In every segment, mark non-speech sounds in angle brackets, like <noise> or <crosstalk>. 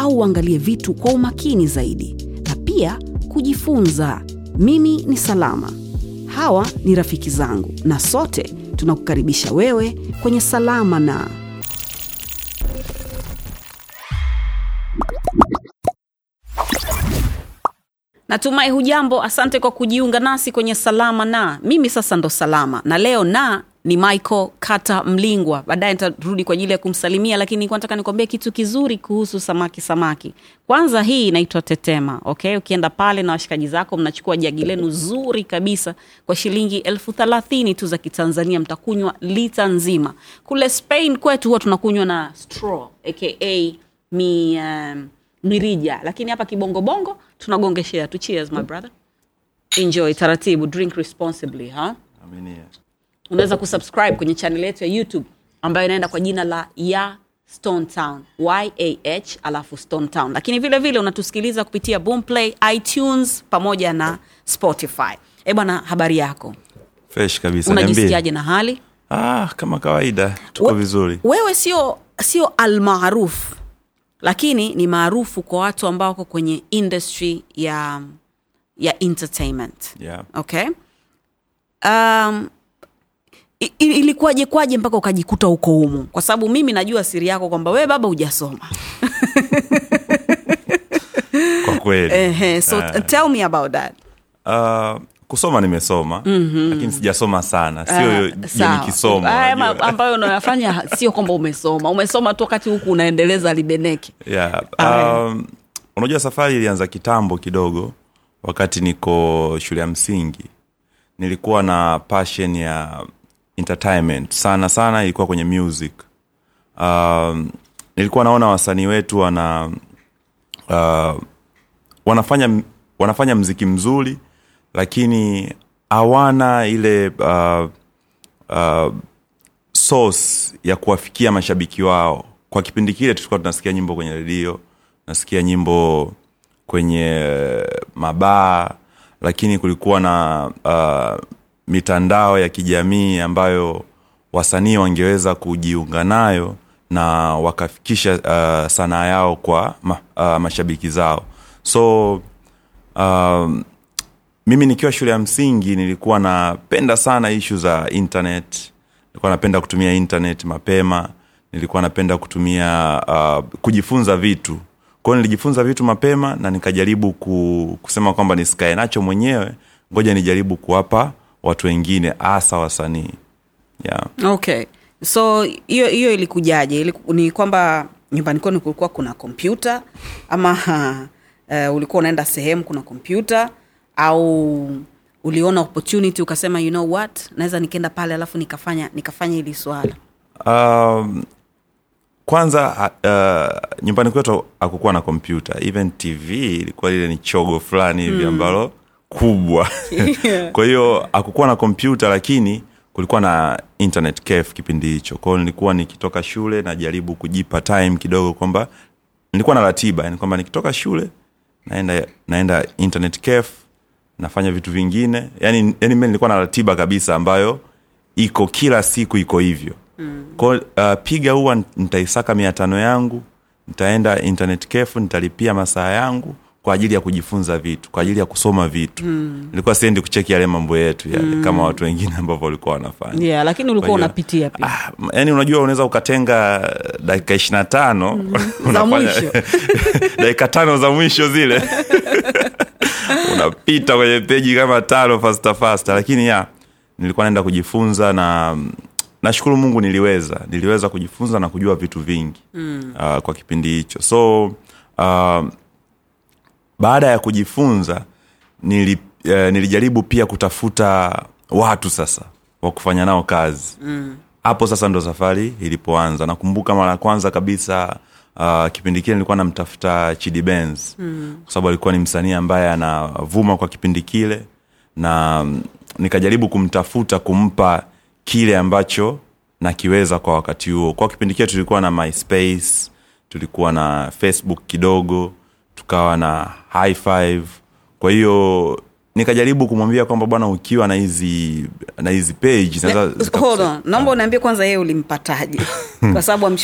au uangalie vitu kwa umakini zaidi na pia kujifunza. Mimi ni salama. Hawa ni rafiki zangu na sote tunakukaribisha wewe kwenye salama na. Natumai hujambo asante kwa kujiunga nasi kwenye salama na. Mimi sasa ndo salama na leo na ni michael kata mlingwa. Baadaye nitarudi kwa ajili ya kumsalimia lakini nilikuwa nataka nikwambie kitu kizuri kuhusu samaki samaki. Kwanza hii inaitwa tetema okay? Ukienda pale na washikaji zako mnachukua jagi lenu zuri kabisa kwa shilingi elfu thelathini tu za kitanzania mtakunywa lita nzima. Kule spain kwetu huwa tunakunywa na straw aka mi um, mirija. Lakini hapa kibongobongo tunagongeshea tu. Cheers my brother. Enjoy taratibu drink responsibly huh? Aminia. Unaweza kusubscribe kwenye channel yetu ya youtube ambayo inaenda kwa jina la ya stone town. Yah alafu stone town. Lakini vile vile unatusikiliza kupitia boomplay itunes pamoja na spotify. E bwana habari yako? Fresh kabisa unajisikiaje na hali? Ah, kama kawaida tuko We- vizuri. wewe sio sio almaarufu lakini ni maarufu kwa watu ambao wako kwenye industry ya ya entertainment. Yeah. okay? Um, i- ilikuwaje kwaje mpaka ukajikuta huko humu? Kwa sababu mimi najua siri yako kwamba wewe baba hujasoma. <laughs> Kwa kweli. Eh, so uh, tell me about that. Uh, kusoma nimesoma mm-hmm. lakini sijasoma sana. Sio Ah, nikisoma ma- ambayo unayafanya <laughs> sio kwamba umesoma. Umesoma tu wakati huku unaendeleza libeneki yeah. Um, unajua safari ilianza kitambo kidogo wakati niko shule ya msingi. Nilikuwa na pashen ya entertainment. Sana sana ilikuwa kwenye music. Um, nilikuwa naona wasanii wetu wana uh, wanafanya wanafanya mziki mzuri lakini hawana ile uh, uh, source ya kuwafikia mashabiki wao. Kwa kipindi kile tulikuwa tunasikia nyimbo kwenye redio nasikia nyimbo kwenye mabaa lakini kulikuwa na uh, mitandao ya kijamii ambayo wasanii wangeweza kujiunga nayo na wakafikisha uh, sanaa yao kwa ma, uh, mashabiki zao. So uh, mimi nikiwa shule ya msingi nilikuwa napenda sana ishu za internet. Nilikuwa napenda kutumia internet mapema. Nilikuwa napenda kutumia uh, kujifunza vitu. Kwao nilijifunza vitu mapema na nikajaribu ku, kusema kwamba nisikae nacho mwenyewe. Ngoja nijaribu kuwapa watu wengine hasa wasanii. Yeah. okay. So hiyo hiyo ilikujaje? Iliku, ni kwamba nyumbani kwenu kulikuwa kuna kompyuta ama uh, <laughs> ulikuwa unaenda sehemu kuna kompyuta au uliona opportunity ukasema you know what? Naweza nikaenda pale alafu nikafanya nikafanya hili swala. Um, kwanza uh, nyumbani kwetu hakukuwa na kompyuta. Even tv ilikuwa lile ni chogo fulani hivi ambalo kubwa. <laughs> Kwa hiyo hakukuwa na kompyuta lakini kulikuwa na internet cafe kipindi hicho. Kwao nilikuwa nikitoka shule najaribu kujipa time kidogo kwamba nilikuwa na ratiba yani kwamba nikitoka shule naenda naenda internet cafe nafanya vitu vingine. Yani, yani mi nilikuwa na ratiba kabisa ambayo iko kila siku iko hivyo. Mm. kwao uh, piga huwa nitaisaka mia tano yangu nitaenda internet cafe nitalipia masaa yangu kwa ajili ya kujifunza vitu kwa ajili ya kusoma vitu mm. nilikuwa siendi kucheki yale mambo yetu yale mm. kama watu wengine ambavyo walikuwa wanafanya yeah lakini ulikuwa unapitia pia Ah, yani unajua unaweza ukatenga dakika ishiri na tano <laughs> Za mwisho. <laughs> dakika tano za mwisho zile <laughs> unapita kwenye peji kama tano fasta fasta lakini ya nilikuwa naenda kujifunza na nashukuru mungu niliweza niliweza kujifunza na kujua vitu vingi mm. uh, kwa kipindi hicho so uh, baada ya kujifunza nili, uh, nilijaribu pia kutafuta watu sasa wa kufanya nao kazi. Hapo sasa ndo safari ilipoanza. Nakumbuka mara ya kwanza kabisa uh, kipindi kile nilikuwa namtafuta chidi benz. Mm. kwa sababu alikuwa ni msanii ambaye anavuma kwa kipindi kile na mm, nikajaribu kumtafuta kumpa kile ambacho nakiweza kwa wakati huo. Kwa kipindi kile tulikuwa na myspace tulikuwa na facebook kidogo tukawa na high five. Kwa hiyo nikajaribu kumwambia kwamba bwana ukiwa na hizi na hizi page naomba unaambia kwanza yeye ulimpataje? <laughs> Kwa sababu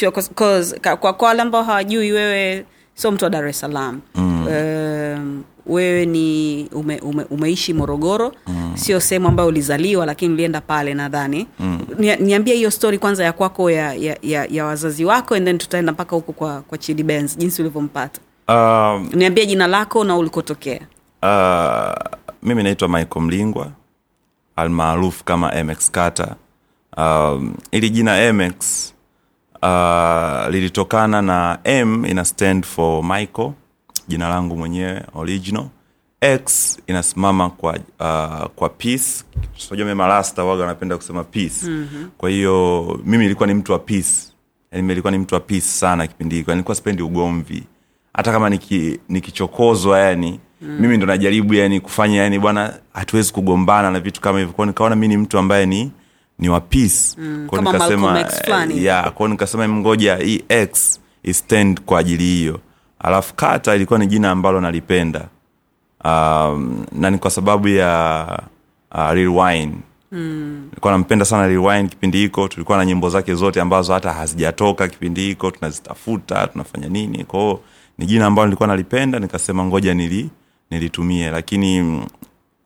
ka- kwa kwa wale ambao hawajui wewe sio mtu wa dar es salaam. Mm. um, wewe ni ume, ume, umeishi morogoro. Mm. sio sehemu ambayo ulizaliwa lakini ulienda pale nadhani. Mm. niambie hiyo story kwanza ya kwako ya, ya, ya, ya wazazi wako and then tutaenda mpaka huko kwa, kwa chidi benz jinsi ulivyompata um, niambie jina lako na ulikotokea. Uh, mimi naitwa michael mlingwa almaarufu kama mx kata um, ili jina mx uh, lilitokana na m ina stand for michael jina langu mwenyewe original. X inasimama kwa uh, kwa peace. Unajua mimi marasta waga wanapenda kusema peace. Mm-hmm. kwa hiyo mimi nilikuwa ni mtu wa peace. Yaani nilikuwa ni mtu wa peace sana kipindi hiko nilikuwa sipendi ugomvi hata kama niki- nikichokozwa yani mm. mimi ndo najaribu yani kufanya yani bwana hatuwezi kugombana na vitu kama hivyo. Kwao nikaona mi ni mtu ambaye ni ni wa peace. Mm, Malcolm X ya kwao nikasema mngoja hii x istand kwa ajili hiyo. Alafu kata ilikuwa ni jina ambalo nalipenda. Um, na ni kwa sababu ya uh, rewind nilikuwa nampenda sana Rewind kipindi hiko. Tulikuwa na nyimbo zake zote ambazo hata hazijatoka kipindi hiko. Tunazitafuta tunafanya nini. Kwao ni jina ambalo nilikuwa nalipenda nikasema ngoja nili nilitumie. Lakini mm,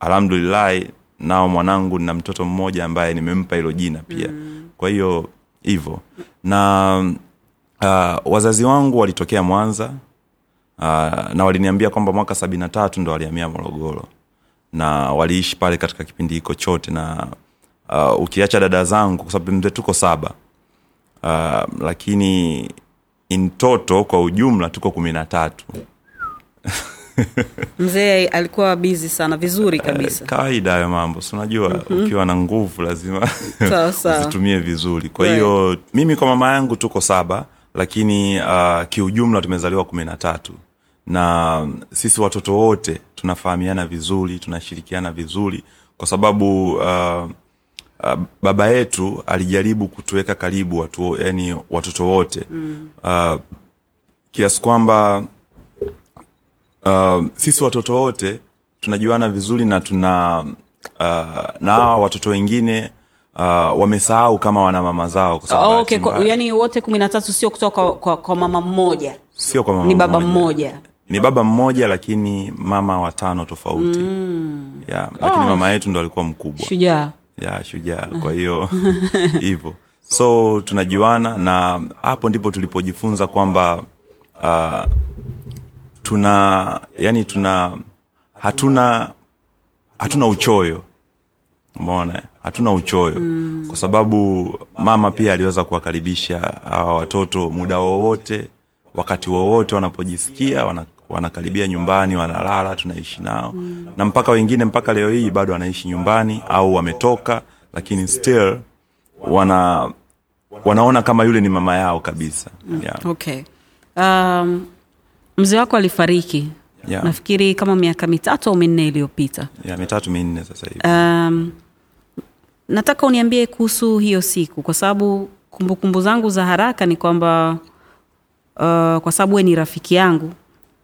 alhamdulillah nao mwanangu na mtoto mmoja ambaye nimempa hilo jina pia. Mm. kwa hiyo hivyo na uh, wazazi wangu walitokea mwanza uh, na waliniambia kwamba mwaka sabini na tatu ndo walihamia morogoro. Na waliishi pale katika kipindi hiko chote na uh, ukiacha dada zangu kwa sababu mzee tuko saba. Uh, lakini in toto kwa ujumla tuko kumi na tatu. <laughs> Mzee alikuwa bizi sana vizuri kabisa. kawaida hayo mambo si unajua mm-hmm. ukiwa na nguvu lazima <laughs> <laughs> uzitumie vizuri. Kwa Right. hiyo mimi kwa mama yangu tuko saba lakini uh, kiujumla tumezaliwa kumi na tatu. Na sisi watoto wote tunafahamiana vizuri tunashirikiana vizuri kwa sababu uh, uh, baba yetu alijaribu kutuweka karibu watu yani watoto wote. Mm. uh, kiasi kwamba uh, sisi watoto wote tunajuana vizuri na tuna uh, na watoto wengine uh, wamesahau kama wana mama zao kwa sababu Oh, okay. kwa- yani wote kumi na tatu sio kutoka kwa, kwa, kwa mama mmoja? Sio kwa mama ni baba mmoja. ni baba mmoja lakini mama watano tofauti. Mm. yeah, lakini mama yetu ndo alikuwa mkubwa. Shujaa ya shujaa <laughs> kwa hiyo hivyo so tunajuana na hapo ndipo tulipojifunza kwamba uh, tuna yani tuna hatuna hatuna uchoyo umeona eh? hatuna uchoyo mm. kwa sababu mama pia aliweza kuwakaribisha hawa watoto muda wowote wakati wowote wanapojisikia wana, wanakaribia nyumbani wanalala tunaishi nao mm. na mpaka wengine mpaka leo hii bado wanaishi nyumbani au wametoka lakini still wana wanaona kama yule ni mama yao kabisa yeah. okay um, mzee wako alifariki Yeah. nafikiri kama miaka mitatu au minne iliyopita Yeah, mitatu minne sasa hivi um, nataka uniambie kuhusu hiyo siku kwa sababu kumbukumbu zangu za haraka ni kwamba uh, kwa sababu we ni rafiki yangu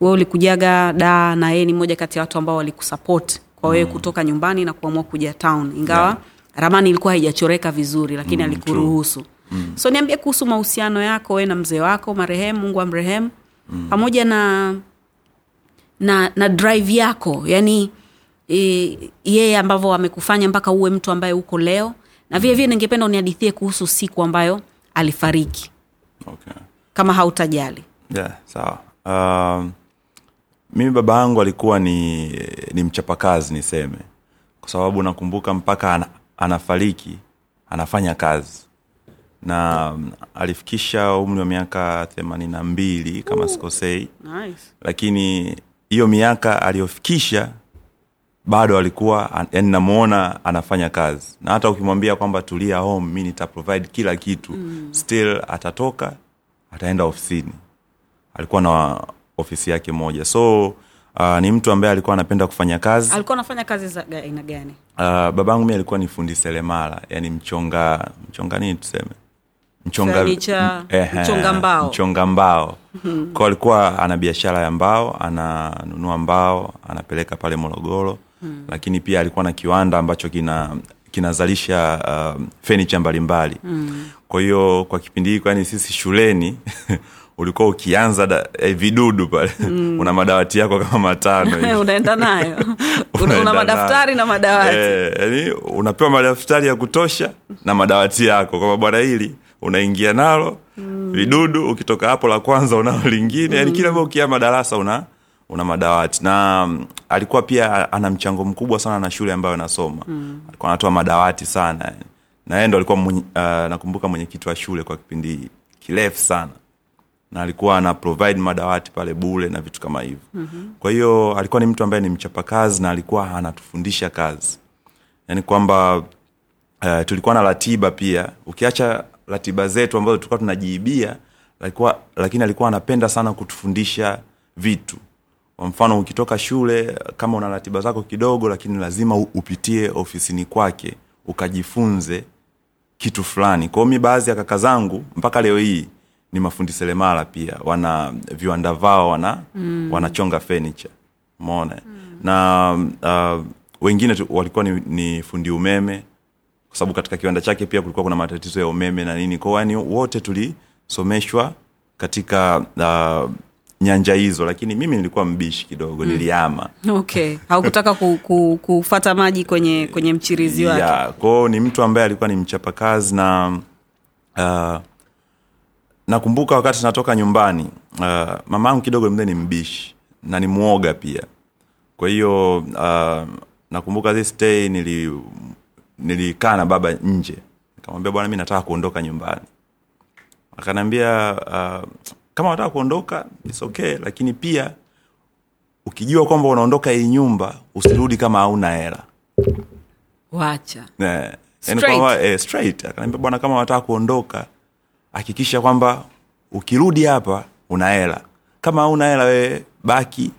we ulikujaga da na yeye ni mmoja kati ya watu ambao walikusupport kwa wewe mm. kutoka nyumbani na kuamua kuja town ingawa yeah. ramani ilikuwa haijachoreka vizuri lakini mm, alikuruhusu mm. so niambie kuhusu mahusiano yako we na mzee wako marehemu mungu amrehemu mm. pamoja na na na drive yako yani e, yeye ambavyo amekufanya mpaka uwe mtu ambaye uko leo na vile vile ningependa unihadithie kuhusu siku ambayo alifariki okay. kama hautajali yeah, sawa um, mimi baba yangu alikuwa ni ni mchapakazi niseme. Kwa sababu nakumbuka mpaka ana, anafariki anafanya kazi. Na alifikisha umri wa miaka themanini na mbili kama sikosei. nice. lakini hiyo miaka aliyofikisha bado alikuwa an- yani namuona anafanya kazi. Na hata ukimwambia kwamba tulia home mi nitaprovide kila kitu. Mm. still atatoka ataenda ofisini. Alikuwa na ofisi yake moja. So uh, ni mtu ambaye alikuwa anapenda kufanya kazi. Alikuwa anafanya kazi za aina gani? Uh, babangu mi alikuwa ni fundi selemala yani mchonga mchonga nini tuseme? Mchonga Furniture, mchonga mbao. mchonga mbao. Kwao alikuwa ana biashara ya mbao ananunua mbao anapeleka pale morogoro. Lakini pia alikuwa na kiwanda ambacho kina kinazalisha uh, fenicha mbalimbali. Kwa hiyo kwa kipindi hiko yani sisi shuleni <laughs> ulikuwa ukianza da, eh, vidudu pale. Una madawati yako kama matano <laughs> unaenda nayo. <laughs> Una, una madaftari na madawati. Eh, yani unapewa madaftari ya kutosha na madawati yako. Kwamba bwana hili unaingia nalo vidudu ukitoka hapo la kwanza unao lingine. Yani kila ukia madarasa una una madawati. Na mm, alikuwa pia ana mchango mkubwa sana na shule ambayo anasoma. Alikuwa anatoa madawati sana. Na yeye ndo alikuwa mwenye, uh, nakumbuka mwenyekiti wa shule kwa kipindi kirefu sana na alikuwa ana provide madawati pale bule na vitu kama hivyo. Mm-hmm. kwa hiyo alikuwa ni mtu ambaye ni mchapakazi na alikuwa anatufundisha kazi. Yaani kwamba uh, tulikuwa na ratiba pia. Ukiacha ratiba zetu ambazo tulikuwa tunajiibia alikuwa, lakini alikuwa anapenda sana kutufundisha vitu. Kwa mfano ukitoka shule kama una ratiba zako kidogo lakini lazima upitie ofisini kwake ukajifunze kitu fulani. Kwao mi baadhi ya kaka zangu mpaka leo hii ni mafundi selemala pia wana viwanda vao wana mm. wanachonga furniture umeona mm. na uh, wengine tu, walikuwa ni, ni fundi umeme kwa sababu katika kiwanda chake pia kulikuwa kuna matatizo ya umeme na nini kwao yani wote tulisomeshwa katika uh, nyanja hizo lakini mimi nilikuwa mbishi kidogo mm. niliama okay haukutaka ku, ku, kufata maji kwenye kwenye mchirizi wake yeah. kwao ni mtu ambaye alikuwa ni mchapakazi na uh, nakumbuka wakati natoka nyumbani uh, mama yangu kidogo mzee ni mbishi na ni mwoga pia. Kwa hiyo uh, nakumbuka this day nili nilikaa na baba nje. Nikamwambia bwana mi nataka kuondoka nyumbani. Akanaambia uh, kama unataka kuondoka it's okay lakini pia ukijua kwamba unaondoka hii nyumba usirudi kama hauna hela. Wacha. Yeah. Straight. kwamba, eh, straight. Akaniambia bwana kama unataka kuondoka hakikisha kwamba ukirudi hapa una hela. Kama hauna hela wewe baki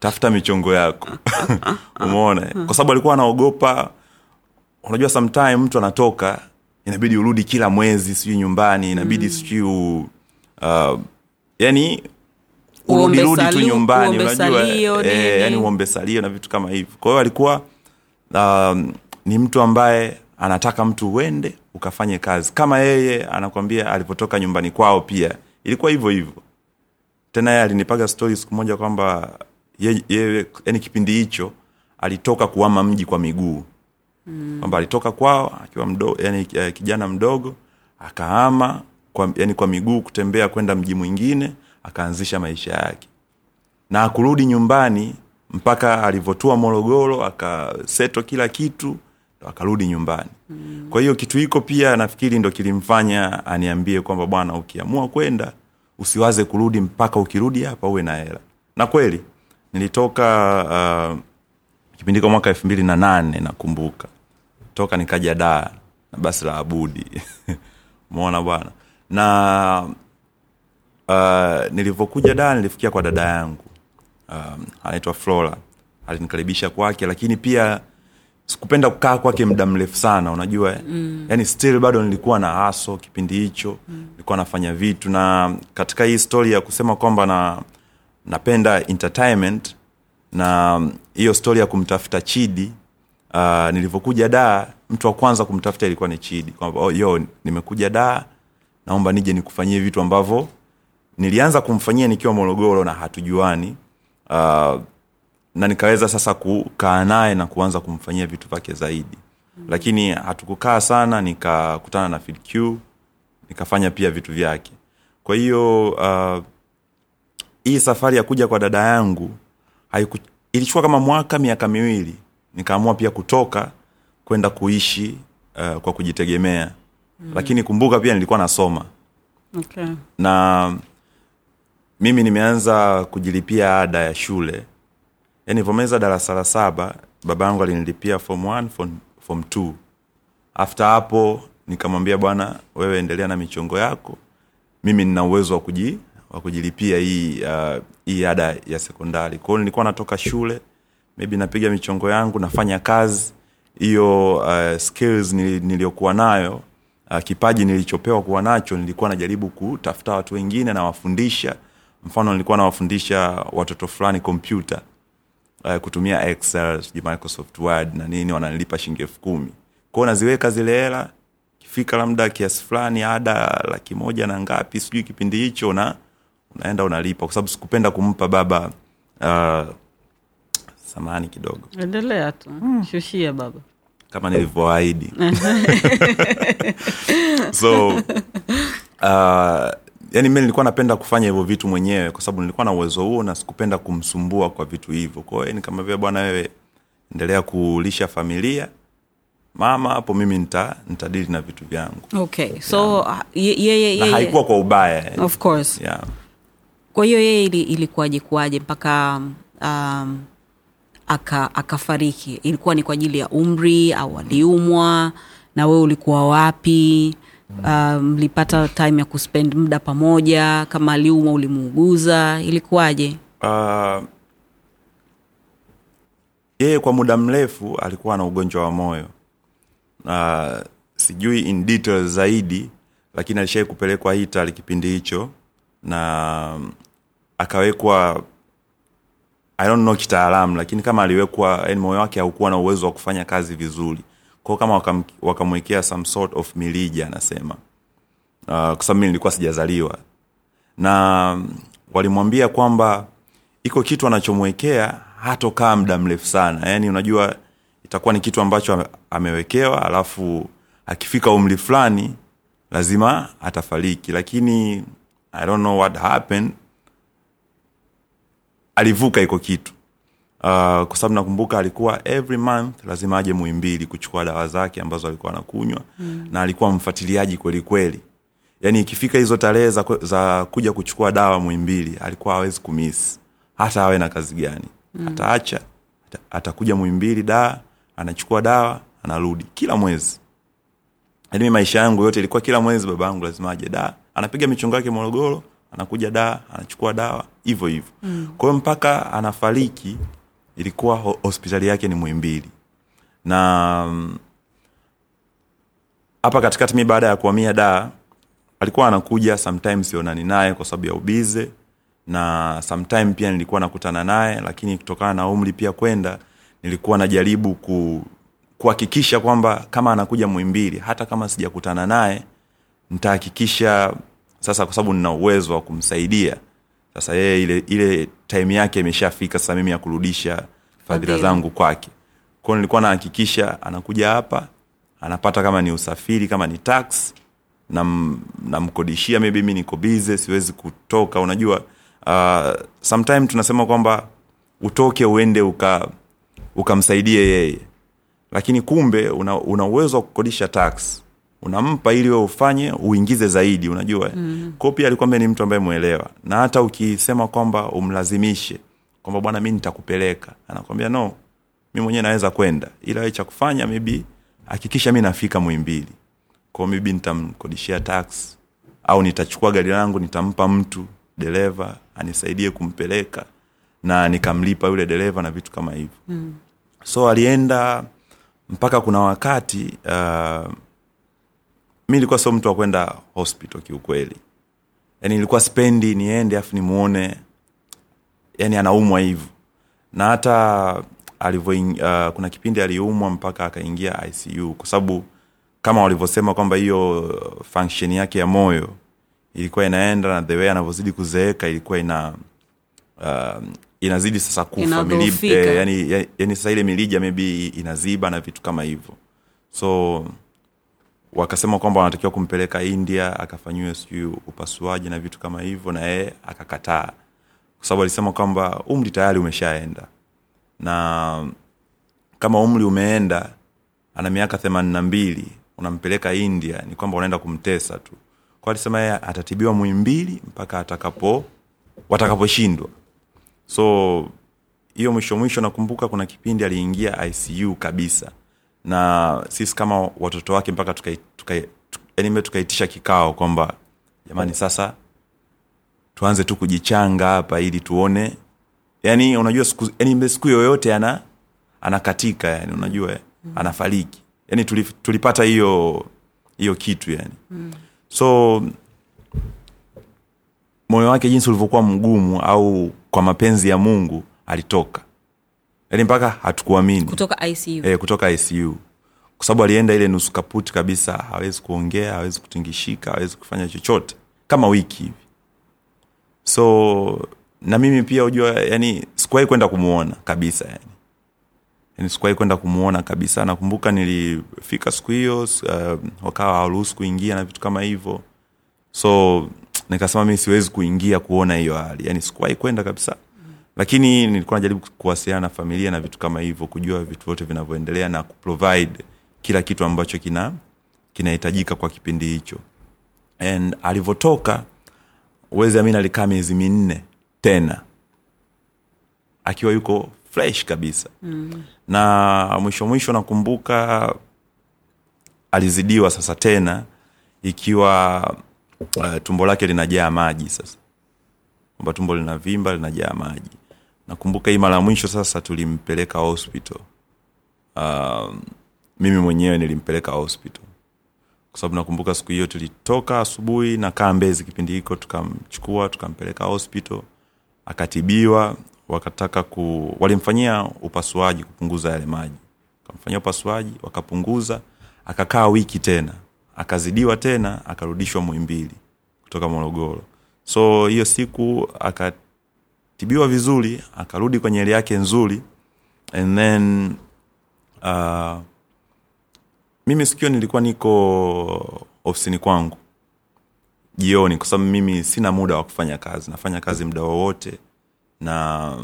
tafuta michongo yako. <laughs> Umeona? Kwa sababu alikuwa anaogopa. Unajua sometime mtu anatoka inabidi urudi kila mwezi sijui nyumbani inabidi mm. sijui uh, yani urudirudi tu nyumbani unajua e, yani uombe salio na vitu kama hivyo. Kwa hiyo alikuwa um, ni mtu ambaye anataka mtu uende ukafanye kazi. Kama yeye anakwambia alipotoka nyumbani kwao pia ilikuwa hivyo hivyo. Tena yeye alinipaga stori siku moja kwamba yeye yani kipindi hicho alitoka kuama mji kwa miguu. Mm. kwamba alitoka kwao akiwa mdo, yani eh, kijana mdogo akaama kwa, yani kwa miguu kutembea kwenda mji mwingine akaanzisha maisha yake. Na akurudi nyumbani mpaka alivyotua morogoro akaseto kila kitu akarudi nyumbani. Mm. kwa hiyo kitu hiko pia nafikiri ndo kilimfanya aniambie kwamba bwana ukiamua kwenda usiwaze kurudi mpaka ukirudi hapa uwe na hela. Na kweli nilitoka uh, kipindi kwa mwaka elfu mbili na nane nakumbuka. Toka nikaja daa na basi la abudi. <laughs> Mona bwana. Na uh, nilivyokuja daa nilifikia kwa dada yangu. Um, anaitwa flora. Alinikaribisha kwake lakini pia sikupenda kukaa kwake muda mrefu sana unajua mm. yani still bado nilikuwa na haso kipindi hicho mm. nilikuwa nafanya vitu na katika hii story ya kusema kwamba na napenda entertainment na hiyo story ya kumtafuta chidi uh, nilivyokuja daa mtu wa kwanza kumtafuta ilikuwa ni chidi kwamba oh, yo nimekuja daa naomba nije nikufanyie vitu ambavyo nilianza kumfanyia nikiwa morogoro na hatujuani uh, na nikaweza sasa kukaa naye na kuanza kumfanyia vitu vyake zaidi mm. lakini hatukukaa sana nikakutana na Phil nikafanya pia vitu vyake kwa hiyo uh, hii safari ya kuja kwa dada yangu haiku, ilichukua kama mwaka miaka miwili nikaamua pia kutoka kwenda kuishi uh, kwa kujitegemea mm. lakini kumbuka pia nilikuwa nasoma okay. na mimi nimeanza kujilipia ada ya shule yani nilivyomaliza darasa la saba baba yangu alinilipia form one, form, form two. After hapo nikamwambia bwana wewe endelea na michongo yako. Mimi nina uwezo wa kuji wa kujilipia hii uh, hii ada ya sekondari. Kwao nilikuwa natoka shule maybe napiga michongo yangu nafanya kazi. Hiyo uh, skills nili- niliyokuwa nayo uh, kipaji nilichopewa kuwa nacho nilikuwa najaribu kutafuta watu wengine nawafundisha. Mfano nilikuwa nawafundisha watoto fulani kompyuta uh, kutumia excel sijui microsoft word na nini wananilipa shilingi elfu kumi. Kwao naziweka zile hela kifika labda kiasi fulani ada laki moja na ngapi sijui kipindi hicho na unaenda unalipa. Kwa sababu sikupenda kumpa baba uh, samani kidogo. Endelea tu. Shushia baba. Kama nilivyoahidi. <laughs> So uh, <laughs> yani mi nilikuwa napenda kufanya hivyo vitu mwenyewe kwa sababu nilikuwa na uwezo huo na sikupenda kumsumbua kwa vitu hivyo. Kwao ni kama vile bwana wewe endelea kulisha familia mama hapo mimi nita nitadili na vitu vyangu. Okay so na haikuwa kwa ubaya. Of course. Yeah. kwa hiyo yeye ili, ilikuwaje kuwaje mpaka um, aka akafariki? Ilikuwa ni kwa ajili ya umri au aliumwa? Na wewe ulikuwa wapi Uh, mlipata time ya kuspend muda pamoja kama aliumwa ulimuuguza ilikuwaje? Uh, yeye kwa muda mrefu alikuwa na ugonjwa wa moyo. Uh, sijui in detail zaidi lakini alishai kupelekwa Italy kipindi hicho na um, akawekwa I don't know kitaalamu lakini kama aliwekwa moyo wake haukuwa na uwezo wa kufanya kazi vizuri kwao kama wakamwekea waka some sort of milija anasema. Uh, kwa sababu mi nilikuwa sijazaliwa. Na walimwambia kwamba iko kitu anachomwekea hatokaa muda mrefu sana. Yaani unajua itakuwa ni kitu ambacho amewekewa alafu akifika umri fulani lazima atafariki. Lakini i don't know what happened. Alivuka iko kitu uh, kwa sababu nakumbuka alikuwa every month lazima aje muimbili kuchukua dawa zake ambazo alikuwa anakunywa mm. na alikuwa mfuatiliaji kweli kweli yaani ikifika hizo tarehe za, za kuja kuchukua dawa muimbili alikuwa hawezi kumis hata awe na kazi gani mm. ataacha ata, atakuja muimbili daa anachukua dawa anarudi kila mwezi mi maisha yangu yote ilikuwa kila mwezi baba yangu lazima aje daa anapiga michongo yake morogoro anakuja daa anachukua dawa hivyo hivyo mm. kwa hiyo mpaka anafariki ilikuwa hospitali yake ni mwimbili na mm, hapa katikati mi baada ya kuhamia daa alikuwa anakuja sometimes sionani naye kwa sababu ya ubize na sometime pia nilikuwa nakutana naye lakini kutokana na umri pia kwenda nilikuwa najaribu ku kuhakikisha kwamba kama anakuja mwimbili hata kama sijakutana naye nitahakikisha sasa kwa sababu nina uwezo wa kumsaidia. Sasa yeye ile ile time yake imeshafika sasa mimi ya kurudisha fadhila zangu kwake. Kwao nilikuwa nahakikisha anakuja hapa anapata kama ni usafiri kama ni tax nam- namkodishia maybe mi niko bize siwezi kutoka. Unajua uh, sometime tunasema kwamba utoke uende uka ukamsaidie yeye. Lakini kumbe una, una uwezo wa kukodisha tax unampa ili we ufanye uingize zaidi unajua. Mm. kwao pia alikwambia ni mtu ambaye mwelewa na hata ukisema kwamba umlazimishe kwamba bwana mi nitakupeleka. Anakwambia no mi mwenyewe naweza kwenda. Ila we cha kufanya maybe hakikisha mi nafika mwimbili kwao mibi nitamkodishia tax au nitachukua gari langu nitampa mtu dereva anisaidie kumpeleka na nikamlipa yule dereva na vitu kama hivyo. Mm. so alienda mpaka kuna wakati uh, mi ilikuwa sio mtu wa kwenda hospital kiukweli. Yani ilikuwa spendi niende afu nimuone. Yani anaumwa hivyo. Na hata alivyo uh, kuna kipindi aliumwa mpaka akaingia icu kwa sababu kama walivyosema kwamba hiyo function yake ya moyo ilikuwa inaenda na the way anavyozidi kuzeeka ilikuwa ina uh, inazidi sasa kufa milib, eh, yani, yani, yani sasa ile milija maybe inaziba na vitu kama hivyo. So wakasema kwamba wanatakiwa kumpeleka india akafanyiwe sijui upasuaji na vitu kama hivyo na yeye akakataa. Kwa sababu alisema kwamba umri tayari umeshaenda. Na kama umri umeenda ana miaka themanini na mbili unampeleka india ni kwamba unaenda kumtesa tu. Kwa alisema yeye atatibiwa mwimbili mpaka atakapo watakaposhindwa. So hiyo mwisho mwisho nakumbuka kuna kipindi aliingia icu kabisa na sisi kama watoto wake mpaka tukai- tukai- tu- tuka, tukaitisha kikao kwamba jamani sasa tuanze tu kujichanga hapa ili tuone yani unajua siku, siku yoyote ana anakatika yani unajua mm. anafariki yani tulif, tulipata hiyo hiyo kitu yani mm. so moyo wake jinsi ulivyokuwa mgumu au kwa mapenzi ya mungu alitoka yani mpaka hatukuamini. Kutoka icu e, kutoka icu kwa sababu alienda ile nusu kaputi kabisa hawezi kuongea hawezi kutingishika hawezi kufanya chochote. Kama wiki hivi. So na mimi pia ujua yani sikuwahi kwenda kumuona kabisa yani yani sikuwahi kwenda kumuona kabisa. Nakumbuka nilifika siku hiyo uh, wakawa hawaruhusu kuingia na vitu kama hivyo. So nikasema mi siwezi kuingia kuona hiyo hali. Yani sikuwahi kwenda kabisa lakini nilikuwa najaribu kuwasiliana na familia na vitu kama hivyo kujua vitu vyote vinavyoendelea na kuprovide kila kitu ambacho kina kinahitajika kwa kipindi hicho. And alivyotoka uwezi amini alikaa miezi minne tena. Akiwa yuko fresh kabisa. Mm. na mwisho mwisho nakumbuka alizidiwa sasa tena ikiwa uh, tumbo lake linajaa maji sasa. Kwamba tumbo linavimba linajaa maji nakumbuka hii mara mwisho sasa tulimpeleka hospital. Uh, mimi mwenyewe nilimpeleka hospital. Kwa sababu nakumbuka siku hiyo tulitoka asubuhi na kaa mbezi kipindi hiko tukamchukua tukampeleka hospital. Akatibiwa wakataka ku walimfanyia upasuaji kupunguza yale maji. Wakamfanyia upasuaji wakapunguza akakaa wiki tena. Akazidiwa tena akarudishwa mwimbili kutoka morogoro. So hiyo siku akatibiwa vizuri akarudi kwenye hali yake nzuri and then uh, mimi sikio nilikuwa niko ofisini kwangu jioni kwa sababu mimi sina muda wa kufanya kazi. Nafanya kazi muda wowote na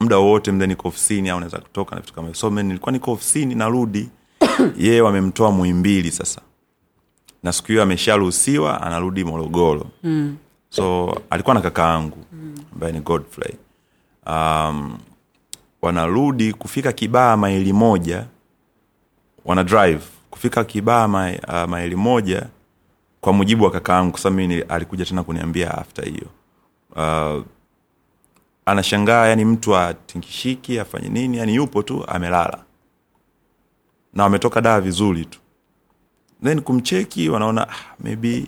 muda wowote mda niko ofisini au naweza kutoka na vitu kama so nilikuwa niko ofisini narudi <coughs> yeye wamemtoa muimbili sasa. Na siku hiyo amesharuhusiwa anarudi morogoro. Mm. So alikuwa na kaka yangu ambaye ni godfrey. Um, wanarudi kufika kibaa maili moja wana drive kufika kibaa ma, uh, maili moja kwa mujibu wa kaka yangu kwa sababu mimi alikuja tena kuniambia after hiyo. Uh, anashangaa yani mtu atingishiki afanye nini yani yupo tu amelala. Na wametoka daa vizuri tu. Then kumcheki wanaona ah, maybe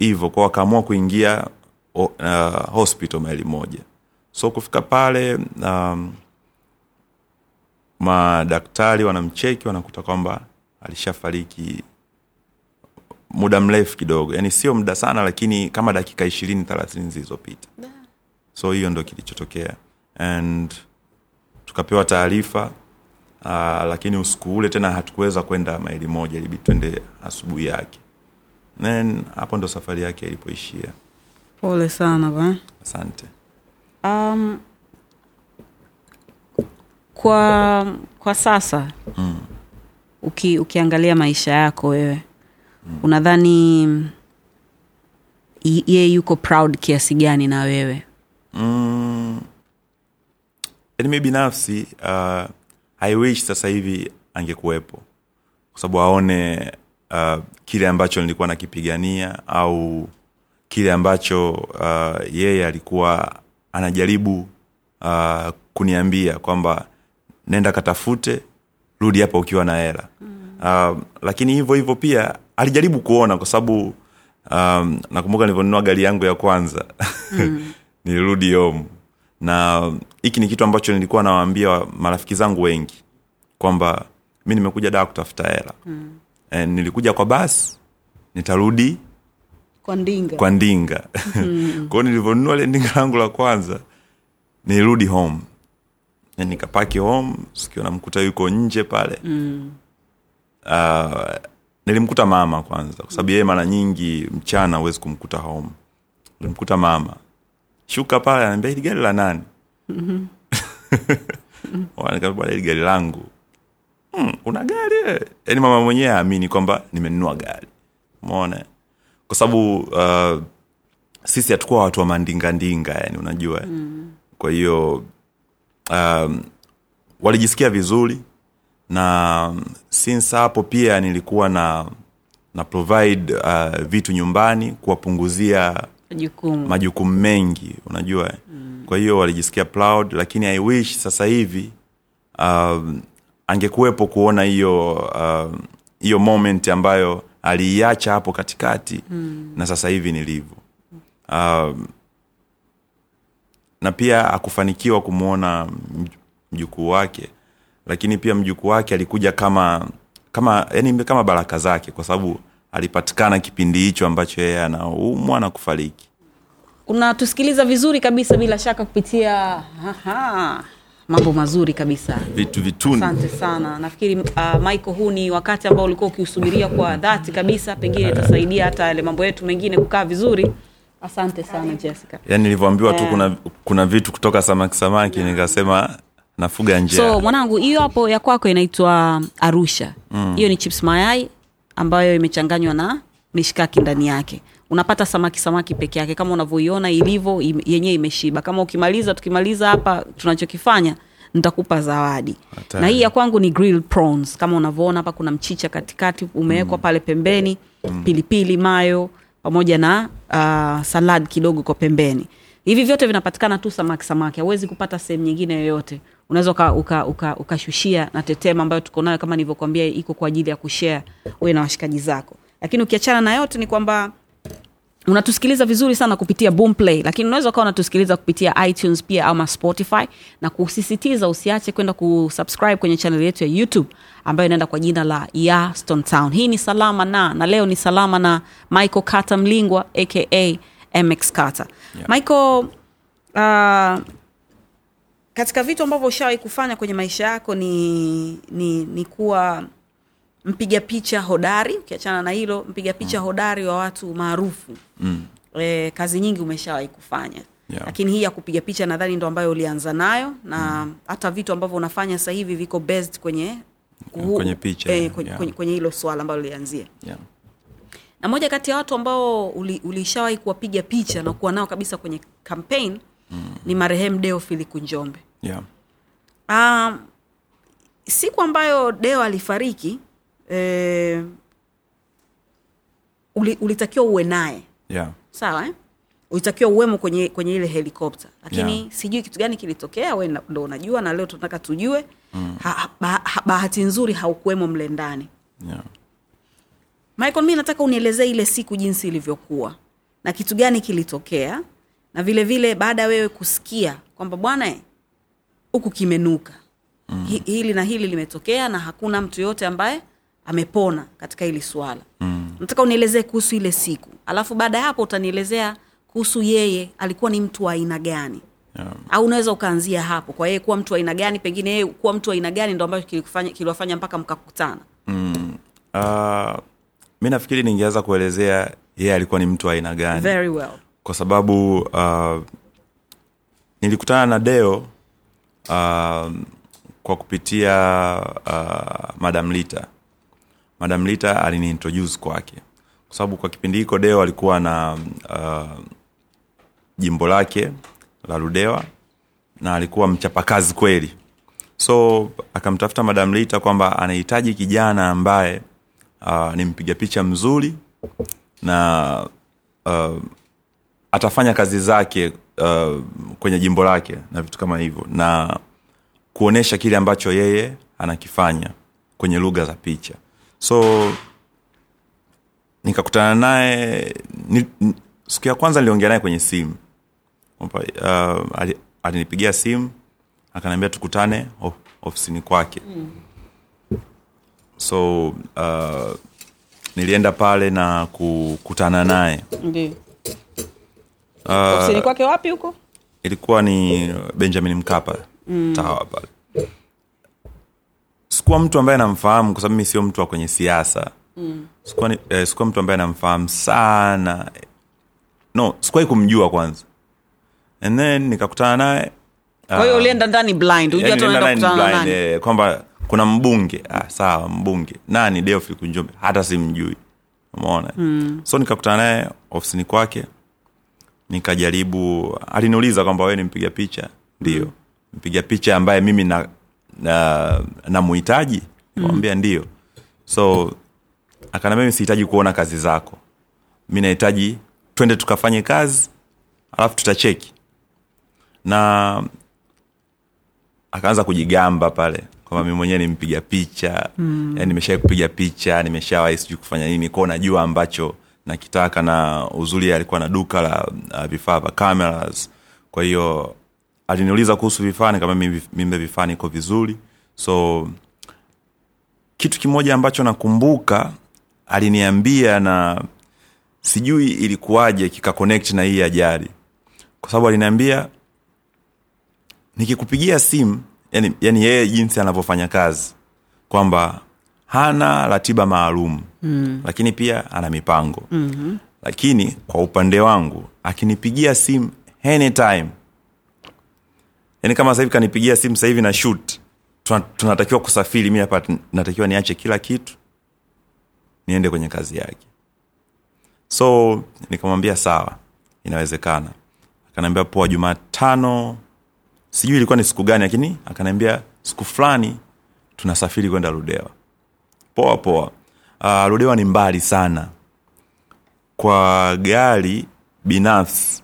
hivyo kwa wakaamua kuingia uh, hospital maili moja. So kufika pale um, madaktari wanamcheki wanakuta kwamba alishafariki muda mrefu kidogo. Yani sio muda sana lakini kama dakika ishirini thelathini zilizopita. So hiyo ndo kilichotokea. And tukapewa taarifa uh, lakini usiku ule tena hatukuweza kwenda maili moja ilibidi twende asubuhi yake then hapo ndo safari yake ilipoishia. Pole sana ba. Asante. Um, kwa kwa sasa mm. uki, ukiangalia maisha yako wewe mm. unadhani yeye yuko proud kiasi gani na wewe? Mm, yani mi binafsi uh, i wish sasa hivi angekuwepo. Kwa sababu aone uh, kile ambacho nilikuwa nakipigania au kile ambacho uh, yeye alikuwa anajaribu uh, kuniambia kwamba nenda katafute rudi hapa ukiwa na hela mm. uh, lakini hivyo hivyo pia alijaribu kuona kwa sababu um, nakumbuka nilivyonunua gari yangu ya kwanza mm. <laughs> nilirudi home na hiki ni kitu ambacho nilikuwa nawaambia marafiki zangu wengi kwamba mi nimekuja daa kutafuta hela mm. Nilikuja kwa basi nitarudi kwa ndinga. kwa ndinga. <laughs> Mm. kwao nilivyonunua ile ndinga langu la kwanza nilirudi home. Na nikapaki home sikio namkuta yuko nje pale. Mm. uh, nilimkuta mama kwanza kwa sababu yeye mara nyingi mchana huwezi kumkuta home. Nilimkuta mama. Shuka pale anaambia hili gari la nani? <laughs> Bwana hili gari langu hmm, una gari yani yaani mama mwenyewe aamini kwamba nimenunua gari. Mona kwa sababu uh, sisi hatukuwa watu wa mandingandinga yani unajua. Mm. kwa hiyo um, walijisikia vizuri na since hapo pia nilikuwa na na provide uh, vitu nyumbani kuwapunguzia jukumu majukumu mengi unajua. Mm. kwa hiyo walijisikia proud lakini i wish sasa hivi um, angekuwepo kuona hiyo hiyo uh, moment ambayo aliiacha hapo katikati mm. na sasa hivi nilivyo. Uh, na pia akufanikiwa kumwona mjukuu wake lakini pia mjukuu wake alikuja kama kama yani kama baraka zake kwa sababu alipatikana kipindi hicho ambacho yeye anaumwa na kufariki. Unatusikiliza vizuri kabisa bila shaka kupitia aha, mambo mazuri kabisa. Vitu vituni. Asante sana. Nafikiri uh, michael huu ni wakati ambao ulikuwa ukiusubiria kwa dhati kabisa. Pengine itasaidia hata yale mambo yetu mengine kukaa vizuri. Asante sana jessica. Yani nilivyoambiwa tu Eh. kuna, kuna vitu kutoka samaki samaki nikasema nafuga njia. So mwanangu hiyo hapo ya kwako inaitwa arusha. Hiyo ni chips mayai ambayo imechanganywa na mishikaki ndani yake unapata samaki samaki peke yake. Kama unavyoiona ilivyo yenyewe imeshiba. Kama ukimaliza tukimaliza hapa tunachokifanya nitakupa zawadi. Hatari. na hii ya kwangu ni grilled prawns. Kama unavyoona hapa kuna mchicha katikati umewekwa pale pembeni pilipili mayo pamoja na uh, salad kidogo kwa pembeni. Hivi vyote vinapatikana tu samaki samaki. Hauwezi kupata sehemu nyingine yoyote. Unaweza ukashushia uka, uka, ukashushia na tetema ambayo tuko nayo kama nilivyokwambia iko kwa ajili ya kushea uwe na washikaji zako. Lakini ukiachana na yote ni kwamba unatusikiliza vizuri sana kupitia boomplay lakini unaweza ukawa unatusikiliza kupitia itunes pia ama spotify na kusisitiza usiache kwenda kusubscribe kwenye chaneli yetu ya youtube ambayo inaenda kwa jina la ya stone town hii ni salama na na leo ni salama na michael kata mlingwa aka mx kata Yeah. michael uh, katika vitu ambavyo ushawahi kufanya kwenye maisha yako ni, ni, ni kuwa mpiga picha hodari ukiachana na hilo mpiga picha mm. hodari wa watu maarufu mm. e, kazi nyingi umeshawahi kufanya Yeah. lakini hii ya kupiga picha nadhani ndo ambayo ulianza nayo na hata vitu ambavyo unafanya sasa hivi viko based kwenye kuhu- Kwenye picha, e, kwenye, yeah. kwenye, kwenye hilo swala ambalo ulianzia yeah. na moja kati ya watu ambao uli- kuwapiga picha na kuwa nao kabisa kwenye campaign mm. ni marehemu deo njombe yeah. Um, siku ambayo Deo alifariki eh, uli, ulitakiwa uwe naye yeah. sawa eh? ulitakiwa uwemo kwenye, kwenye ile helikopta lakini Yeah. sijui kitu gani kilitokea we ndo unajua na leo tunataka tujue mm. ha, ha, ba, ha, bahati nzuri haukuwemo mle ndani yeah. michael mi nataka unielezee ile siku jinsi ilivyokuwa na kitu gani kilitokea na vile vile baada ya wewe kusikia kwamba bwana huku kimenuka mm. hili na hili limetokea na hakuna mtu yoyote ambaye amepona katika hili swala. Mm. nataka unielezee kuhusu ile siku. Alafu baada ya hapo utanielezea kuhusu yeye alikuwa ni mtu wa aina gani. Yeah. au unaweza ukaanzia hapo kwa yeye kuwa mtu wa aina gani pengine yeye kuwa mtu wa aina gani ndo ambacho kiliwafanya mpaka mkakutana? Uh, mi nafikiri ningeweza kuelezea yeye alikuwa ni mtu wa aina gani. Very well. Kwa sababu uh, nilikutana na deo uh, kwa kupitia uh, madam lita madam lita aliniintroduce kwake. Kwa sababu kwa kipindi hiko deo alikuwa na uh, jimbo lake la rudewa na alikuwa mchapakazi kweli. So akamtafuta madam lita kwamba anahitaji kijana ambaye uh, ni mpiga picha mzuri na uh, atafanya kazi zake uh, kwenye jimbo lake na vitu kama hivyo na kuonyesha kile ambacho yeye anakifanya kwenye lugha za picha so nikakutana naye ni, ni, siku ya kwanza niliongea naye kwenye simu. Uh, ali- alinipigia simu akaniambia tukutane of, ofisini kwake. Mm. so uh, nilienda pale na kukutana naye. Uh, ofisini kwake wapi huko? ilikuwa ni benjamin mkapa mm. tawa pale sikuwa mtu ambaye namfahamu kwa sababu mi sio mtu wa kwenye siasa. Mm. sikuwa, eh, sikuwa mtu ambaye namfahamu sana. No sikuwahi kumjua kwanza. And then nikakutana naye kwa hiyo ulienda ndani blind hujua tu unaenda kukutana na nani. eh, kwamba kuna mbunge ah, sawa mbunge. Nani? Kunjombe hata simjui. Umeona? Mm. so nikakutana naye ofisini kwake nikajaribu aliniuliza kwamba wewe ni mpiga picha? Ndio. Mm. mpiga picha ambaye mimi na na namuhitaji nikamwambia mm. ndio. So akanaambia mi sihitaji kuona kazi zako. Mi nahitaji twende tukafanye kazi alafu tutacheki. Na akaanza kujigamba pale kwamba mi mwenyewe nimpiga picha mm. yani nimeshawai kupiga picha nimeshawai sijui kufanya nini kwao najua ambacho nakitaka na uzuri alikuwa na duka la uh, vifaa vya cameras. Kwa hiyo aliniuliza kuhusu vifaa kama mimbe vifaa niko vizuri so kitu kimoja ambacho nakumbuka aliniambia na sijui ilikuwaje kikaconnect na hii ajali kwa sababu aliniambia nikikupigia simu yani, yani yeye jinsi anavyofanya kazi kwamba hana ratiba maalum mm. lakini pia ana mipango mm-hmm. lakini kwa upande wangu akinipigia simu anytime yani kama sahivi kanipigia simu sahivi na shoot. Tunatakiwa kusafiri mi hapa natakiwa niache kila kitu niende kwenye kazi yake. So nikamwambia sawa inawezekana. Akanaambia poa jumatano sijui ilikuwa ni siku gani lakini akanaambia siku fulani tunasafiri kwenda ludewa. Poa poa. Uh, ludewa ni mbali sana. Kwa gari binafsi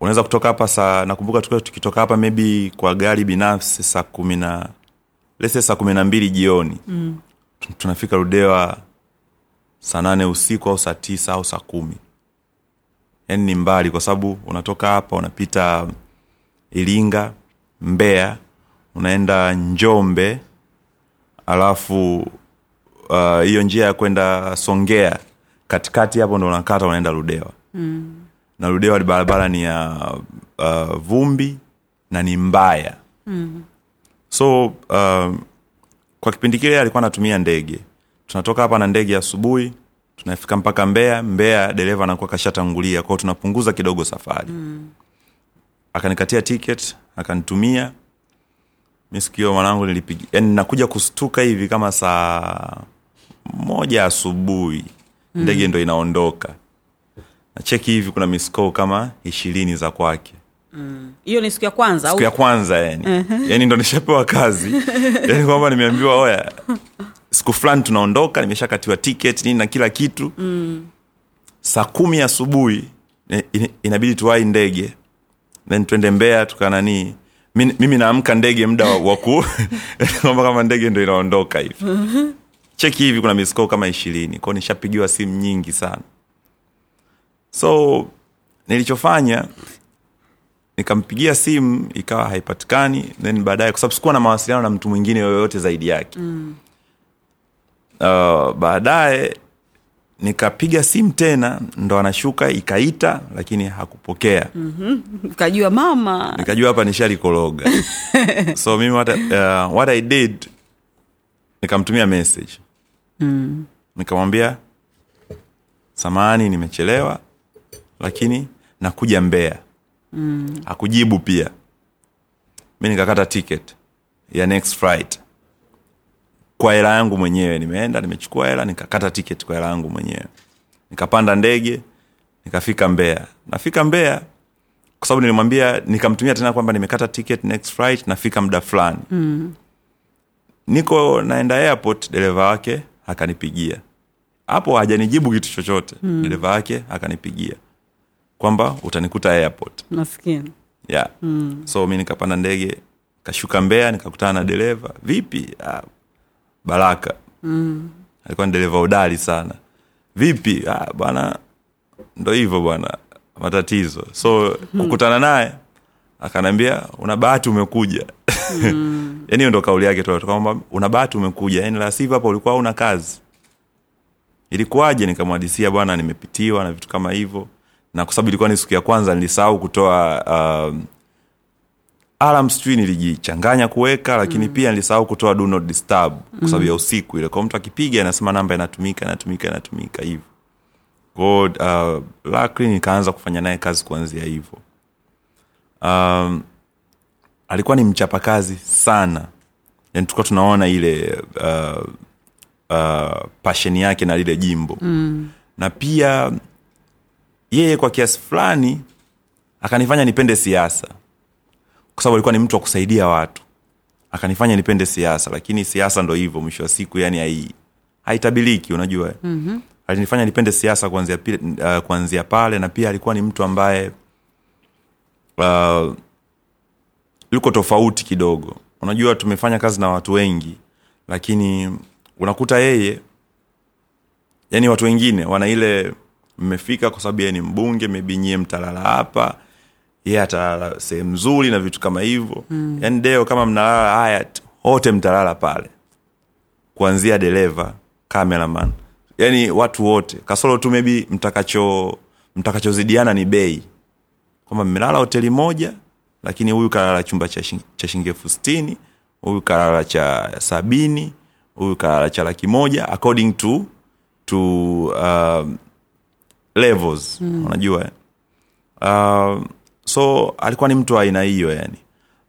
unaweza kutoka hapa saa nakumbuka tukiwa tukitoka hapa maybe kwa gari binafsi saa kumi na lese saa kumi na mbili jioni mm. tunafika rudewa saa nane usiku au saa tisa au saa kumi yaani ni mbali kwa sababu unatoka hapa unapita iringa mbeya unaenda njombe alafu hiyo uh, njia ya kwenda songea katikati hapo ndo unakata unaenda rudewa mm. Na ludewa barabara ni ya uh, vumbi na ni mbaya mm. so uh, kwa kipindi kile alikuwa anatumia ndege tunatoka hapa na ndege asubuhi tunafika mpaka mbea mbea dereva anakuwa kashatangulia kwao tunapunguza kidogo safari mm. akanikatia ticket akanitumia mi sikio mwanangu nilipiga yani nakuja kustuka hivi kama saa moja asubuhi mm. ndege ndo inaondoka nacheki hivi kuna misco kama ishirini za kwake. Hiyo mm. ni siku ya kwanza siku ya kwanza yani. Uh-huh. yani ndo nishapewa kazi. <laughs> Yani kwamba nimeambiwa oya siku fulani tunaondoka nimeshakatiwa ticket nini na kila kitu. Mm. saa kumi asubuhi in, inabidi tuwai ndege. Then twende mbea tukananii mimi naamka ndege mda waku <laughs> kwamba kama ndege ndo inaondoka hivi. Cheki hivi kuna misko kama ishirini. Kwao nishapigiwa simu nyingi sana so nilichofanya nikampigia simu ikawa haipatikani then baadaye kwa sababu sikuwa na mawasiliano na mtu mwingine yoyote zaidi yake mm. uh, baadaye nikapiga simu tena ndo anashuka ikaita lakini hakupokea mm-hmm. <laughs> kajua mama nikajua hapa nishalikoroga <laughs> so mimi what, uh, what i did nikamtumia message mm. nikamwambia samahani nimechelewa lakini nakuja mbea mm. akujibu pia. Mi nikakata ticket ya next flight. Kwa hela yangu mwenyewe nimeenda nimechukua hela nikakata ticket kwa hela yangu mwenyewe. Nikapanda ndege nikafika mbea nafika mbea kwa sababu nilimwambia nikamtumia tena kwamba nimekata ticket next flight nafika muda fulani. Mm. niko naenda airport dereva wake akanipigia. Hapo hajanijibu kitu chochote. Mm. dereva wake akanipigia kwamba utanikuta airport. Maskini yeah. mm. so mi nikapanda ndege kashuka mbea nikakutana na dereva. Vipi? Ah, baraka. Mm. alikuwa ni dereva udali sana. Vipi? Ah, bwana ndo hivyo bwana matatizo. So kukutana naye akanaambia una bahati umekuja. Mm. <laughs> yani hiyo ndo kauli yake kwamba una bahati umekuja. Yani la hapa ulikuwa una kazi. Ilikuwaje? Nikamwadisia bwana nimepitiwa na vitu kama hivyo na kwa sababu ilikuwa ni siku ya kwanza nilisahau kutoa uh, alarm sijui nilijichanganya kuweka lakini mm. pia nilisahau kutoa do not disturb kwa sababu mm. ya usiku ile kwao mtu akipiga anasema namba inatumika inatumika inatumika hivyo kwao uh, nikaanza kufanya naye kazi kuanzia hivyo um, alikuwa ni mchapakazi sana yani tulikuwa tunaona ile uh, uh, pasheni yake na lile jimbo mm. na pia yeye kwa kiasi fulani akanifanya nipende siasa. Kwa sababu alikuwa ni mtu wa kusaidia watu. Akanifanya nipende siasa lakini siasa ndo hivyo mwisho wa siku yani hai, haitabiliki unajua. Mm-hmm. alinifanya nipende siasa kuanzia, uh, kuanzia pale na pia alikuwa ni mtu ambaye uh, yuko tofauti kidogo. Unajua tumefanya kazi na watu wengi lakini unakuta yeye yani watu wengine wana ile mmefika kwa sababu yeye ni mbunge maybe nyie mtalala hapa yeye atalala sehemu nzuri na vitu kama hivyo. Mm. yani deo kama mnalala hayat wote mtalala pale. Kuanzia dereva cameraman. Yani watu wote. Kasoro tu maybe mtakacho mtakachozidiana ni bei. Kwamba mmelala hoteli moja lakini huyu kalala chumba cha shing- cha shilingi elfu sitini huyu kalala cha sabini huyu kalala cha laki moja according to to um, levels mm. unajua. Uh, so alikuwa ni mtu wa aina hiyo yani.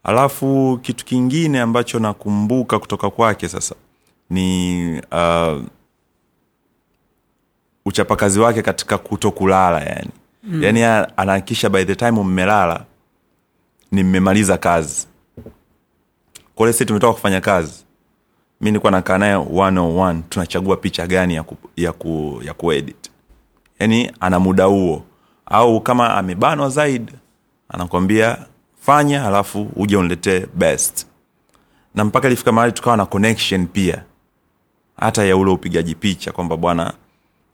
Alafu kitu kingine ambacho nakumbuka kutoka kwake sasa ni uh, uchapakazi wake katika kuto kulala yani. Mm. yani anahakikisha by the time mmelala ni mmemaliza kazi kole si tumetoka kufanya kazi. Mi nilikuwa nakaa naye 101 tunachagua picha gani ya, ku, ya, ku, ya kuedit yani ana muda huo. Au kama amebanwa zaidi anakwambia fanya halafu uje uniletee best. Na mpaka ilifika mahali tukawa na connection pia. Hata ya ule upigaji picha kwamba bwana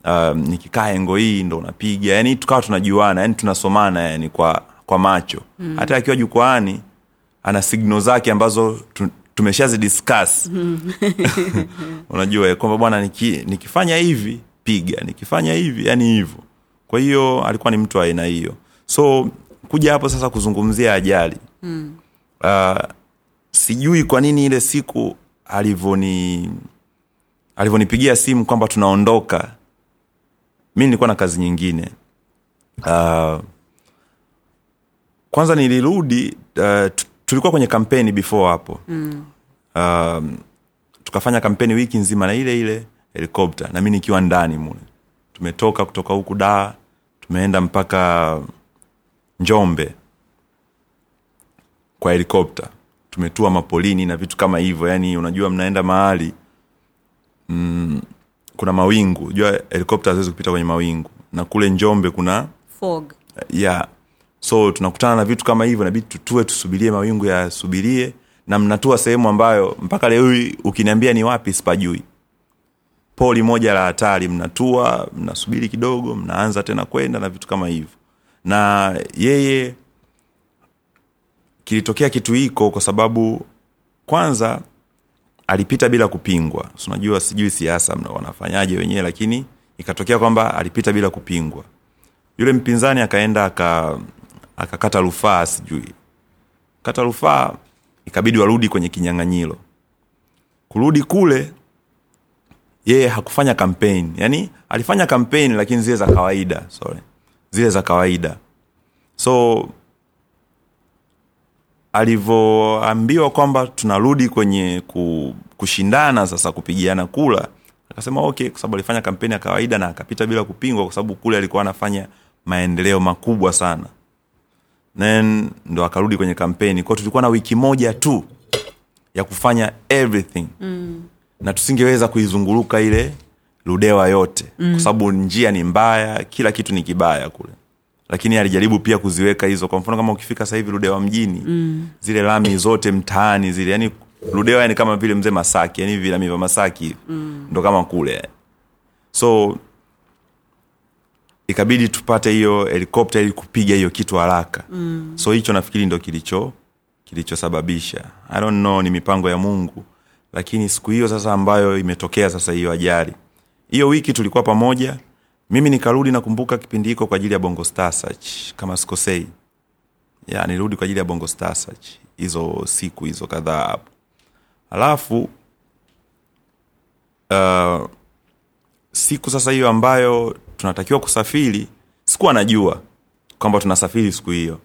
um, nikikaa engo hii ndo unapiga. Yani tukawa tunajuana yani tunasomana yani kwa kwa macho. Mm. hata akiwa jukwaani ana signal zake ambazo tu, tumeshazidiscuss <laughs> <laughs> unajua eh, kwamba bwana niki, nikifanya hivi piga nikifanya hivi yani hivyo. Kwa hiyo alikuwa ni mtu aina hiyo. So kuja hapo sasa kuzungumzia ajali. Mm. uh, sijui kwa nini ile siku alivyoni alivyonipigia simu kwamba tunaondoka mi nilikuwa na kazi nyingine. Uh, kwanza nilirudi uh, tulikuwa kwenye kampeni before hapo. Mm. uh, tukafanya kampeni wiki nzima na ile ile helikopta na mi nikiwa ndani mule. Tumetoka kutoka huku daa tumeenda mpaka njombe kwa helikopta tumetua mapolini na vitu kama hivyo yani unajua mnaenda mahali mm, kuna mawingu. Jua helikopta haziwezi kupita kwenye mawingu. Na kule njombe kuna fog. Yeah. so tunakutana na vitu kama hivyo nabidi tutue tusubirie mawingu yasubirie. Na mnatua sehemu ambayo mpaka leo ukiniambia ni wapi sipajui poli moja la hatari mnatua mnasubiri kidogo mnaanza tena kwenda na vitu kama hivyo. Na yeye kilitokea kitu hiko kwa sababu kwanza alipita bila kupingwa. Unajua sijui siasa wanafanyaje wenyewe lakini ikatokea kwamba alipita bila kupingwa. Yule mpinzani akaenda aka akakata rufaa sijui. Kata rufaa ikabidi warudi kwenye kinyang'anyiro. Kurudi kule yeye hakufanya kampeni yani alifanya kampeni lakini zile za kawaida sorry. Zile za kawaida. So alivyoambiwa kwamba tunarudi kwenye ku, kushindana sasa kupigiana kula akasema okay kwa sababu alifanya kampeni ya kawaida na akapita bila kupingwa kwa sababu kule alikuwa anafanya maendeleo makubwa sana. Then ndo akarudi kwenye kampeni kwao tulikuwa na wiki moja tu ya kufanya everything. Mm. Na tusingeweza kuizunguruka ile ludewa yote mm. kwa sababu njia ni mbaya kila kitu ni kibaya kule lakini alijaribu pia kuziweka hizo kwa mfano kama ukifika sasa hivi ludewa mjini mm. zile lami zote mtaani zile yani ludewa yani kama vile mzee masaki yani vilami vya masaki mm. ndo kama kule so ikabidi tupate hiyo helikopta ili kupiga hiyo kitu haraka mm. so hicho nafikiri ndo kilicho kilichosababisha i don't know ni mipango ya mungu lakini siku hiyo sasa ambayo imetokea sasa hiyo ajali. Hiyo wiki tulikuwa pamoja. Mimi nikarudi nakumbuka kipindi hiko kwa ajili ya bongo star search kama sikosei. Ya nirudi kwa ajili ya bongo star search hizo siku hizo kadhaa hapo. Alafu uh, siku sasa hiyo ambayo tunatakiwa kusafiri sikuwa najua kwamba tunasafiri siku hiyo.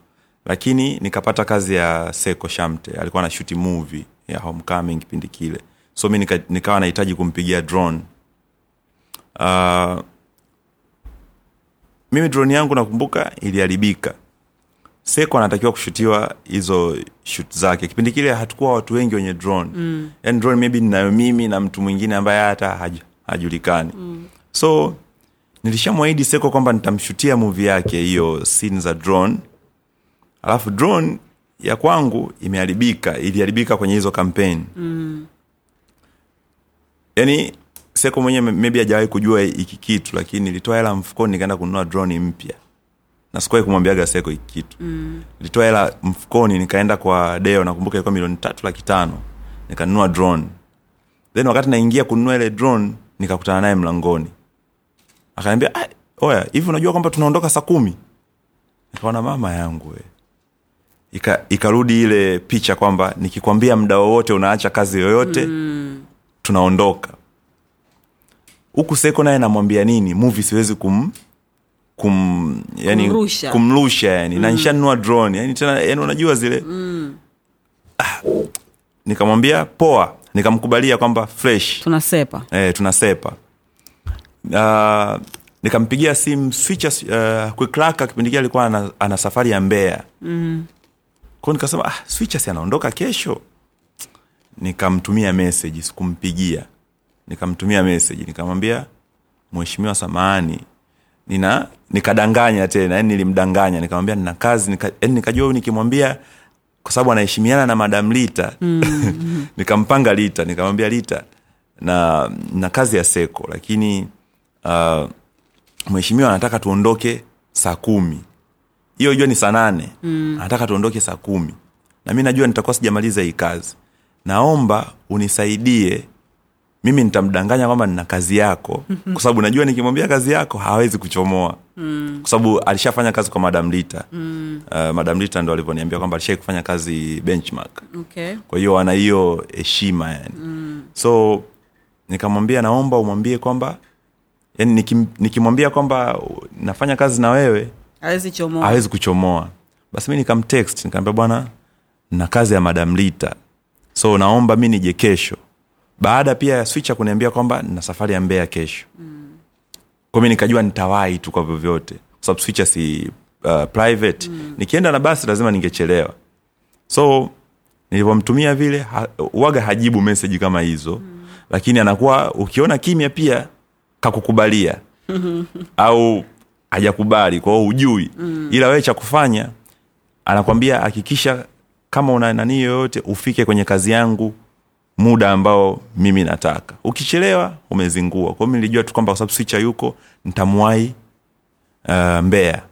Lakini nikapata kazi ya seko shamte alikuwa na shuti movie ya homecoming kipindi kile. So mi nika, nikawa nahitaji kumpigia drone. Uh, mimi drone yangu nakumbuka iliharibika. Seko anatakiwa kushutiwa hizo shut zake. Kipindi kile hatukuwa watu wengi wenye drone. Mm. yani drone maybe ninayo mimi na mtu mwingine ambaye hata haj, hajulikani. Mm. so nilishamwahidi seko kwamba nitamshutia muvi yake hiyo sin za drone. Alafu drone ya kwangu imeharibika iliharibika kwenye hizo kampeni mm. yani seko mwenyewe maybe hajawahi kujua hiki kitu lakini nilitoa hela mfukoni nikaenda kununua droni mpya. Na sikuwahi kumwambiaga seko hiki kitu. Mm. nilitoa hela mfukoni nikaenda kwa deo nakumbuka ilikuwa milioni tatu laki tano nikanunua drone. Then wakati naingia kununua ile drone nikakutana naye mlangoni. Akaniambia "Ah, oya hivi unajua kwamba tunaondoka saa kumi? Nikaona mama yangu we Ika, ikarudi ile picha kwamba nikikwambia mda wowote unaacha kazi yoyote mm. tunaondoka huku seko naye namwambia nini movie siwezi kum kum yani Kumrusha. kumrusha yani mm. na nishanunua drone yani tena yani unajua zile mm. ah, nikamwambia poa nikamkubalia kwamba fresh tunasepa eh, tunasepa uh, nikampigia simu switcher uh, quiklaka kipindi kile alikuwa ana, ana safari ya mbea mm. Kwao nikasema ah, switcher anaondoka kesho? Nikamtumia message sikumpigia. Nikamtumia message nikamwambia mheshimiwa samahani. Nina nikadanganya tena yani nilimdanganya. Nikamwambia nina kazi. Nika, yani nikajua nikimwambia kwa sababu anaheshimiana na madam lita mm. <laughs> nikampanga lita nikamwambia lita na na kazi ya seko lakini uh, mheshimiwa anataka tuondoke saa kumi hiyo jua ni saa nane mm. anataka tuondoke saa kumi na mi najua nitakuwa sijamaliza hii kazi naomba unisaidie mimi nitamdanganya kwamba nina kazi yako <laughs> kwa sababu najua nikimwambia kazi yako hawezi kuchomoa mm. kwa sababu alishafanya kazi kwa madam lita mm. uh, madam lita ndo alivyoniambia kwamba alishai kufanya kazi benchmark okay. kwa hiyo ana hiyo heshima yani mm. so nikamwambia naomba umwambie kwamba yani nikim, nikimwambia kwamba nafanya kazi na wewe hawezi kuchomoa. Basi mi nikamtext nikaambia bwana na kazi ya madam lita so naomba mi nije kesho. Baada pia ya switcha kuniambia kwamba na safari ya mbea kesho. Mm. kwami nikajua nitawahi tu kwa vyovyote. Kwa sababu switcha si uh, private. Mm. nikienda na basi lazima ningechelewa. So nilivyomtumia vile ha, waga hajibu meseji kama hizo. Mm. lakini anakuwa ukiona kimya pia kakukubalia. <laughs> Au hajakubali kwao hujui. Mm. ila wewe cha kufanya anakwambia hakikisha kama una nani yoyote ufike kwenye kazi yangu muda ambao mimi nataka. Ukichelewa umezingua. Kwao mi nilijua tu kwamba kwa sababu swicha yuko ntamwai uh, mbea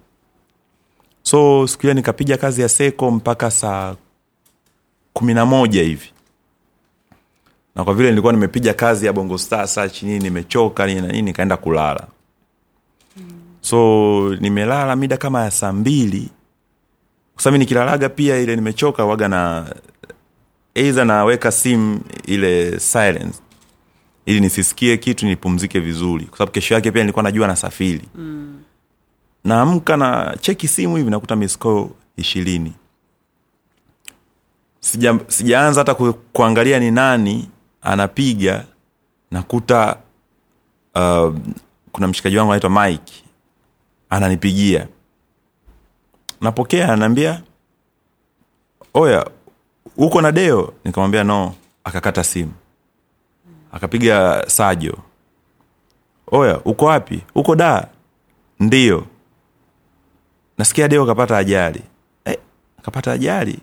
so siku hiyo nikapiga kazi ya seko mpaka saa kumi na moja hivi. Na kwa vile nilikuwa nimepiga kazi ya bongo star saa chinini nimechoka nini na nini nikaenda kulala so nimelala mida kama ya saa mbili. Kwa nikilalaga pia ile nimechoka waga na eidha naweka simu ile silence. Ili nisisikie kitu nipumzike vizuri. Kwa sababu kesho yake pia nilikuwa najua nasafiri. Mm. naamka na cheki simu hivi nakuta misko ishirini. Sija, sijaanza hata ku, kuangalia ni nani anapiga. Nakuta uh, kuna mshikaji wangu anaitwa mike ananipigia. Napokea ananiambia oya uko na deo? Nikamwambia no. Akakata simu. Akapiga sajo. Oya uko wapi? Uko da? Ndio. Nasikia deo kapata ajali. Eh, kapata ajali?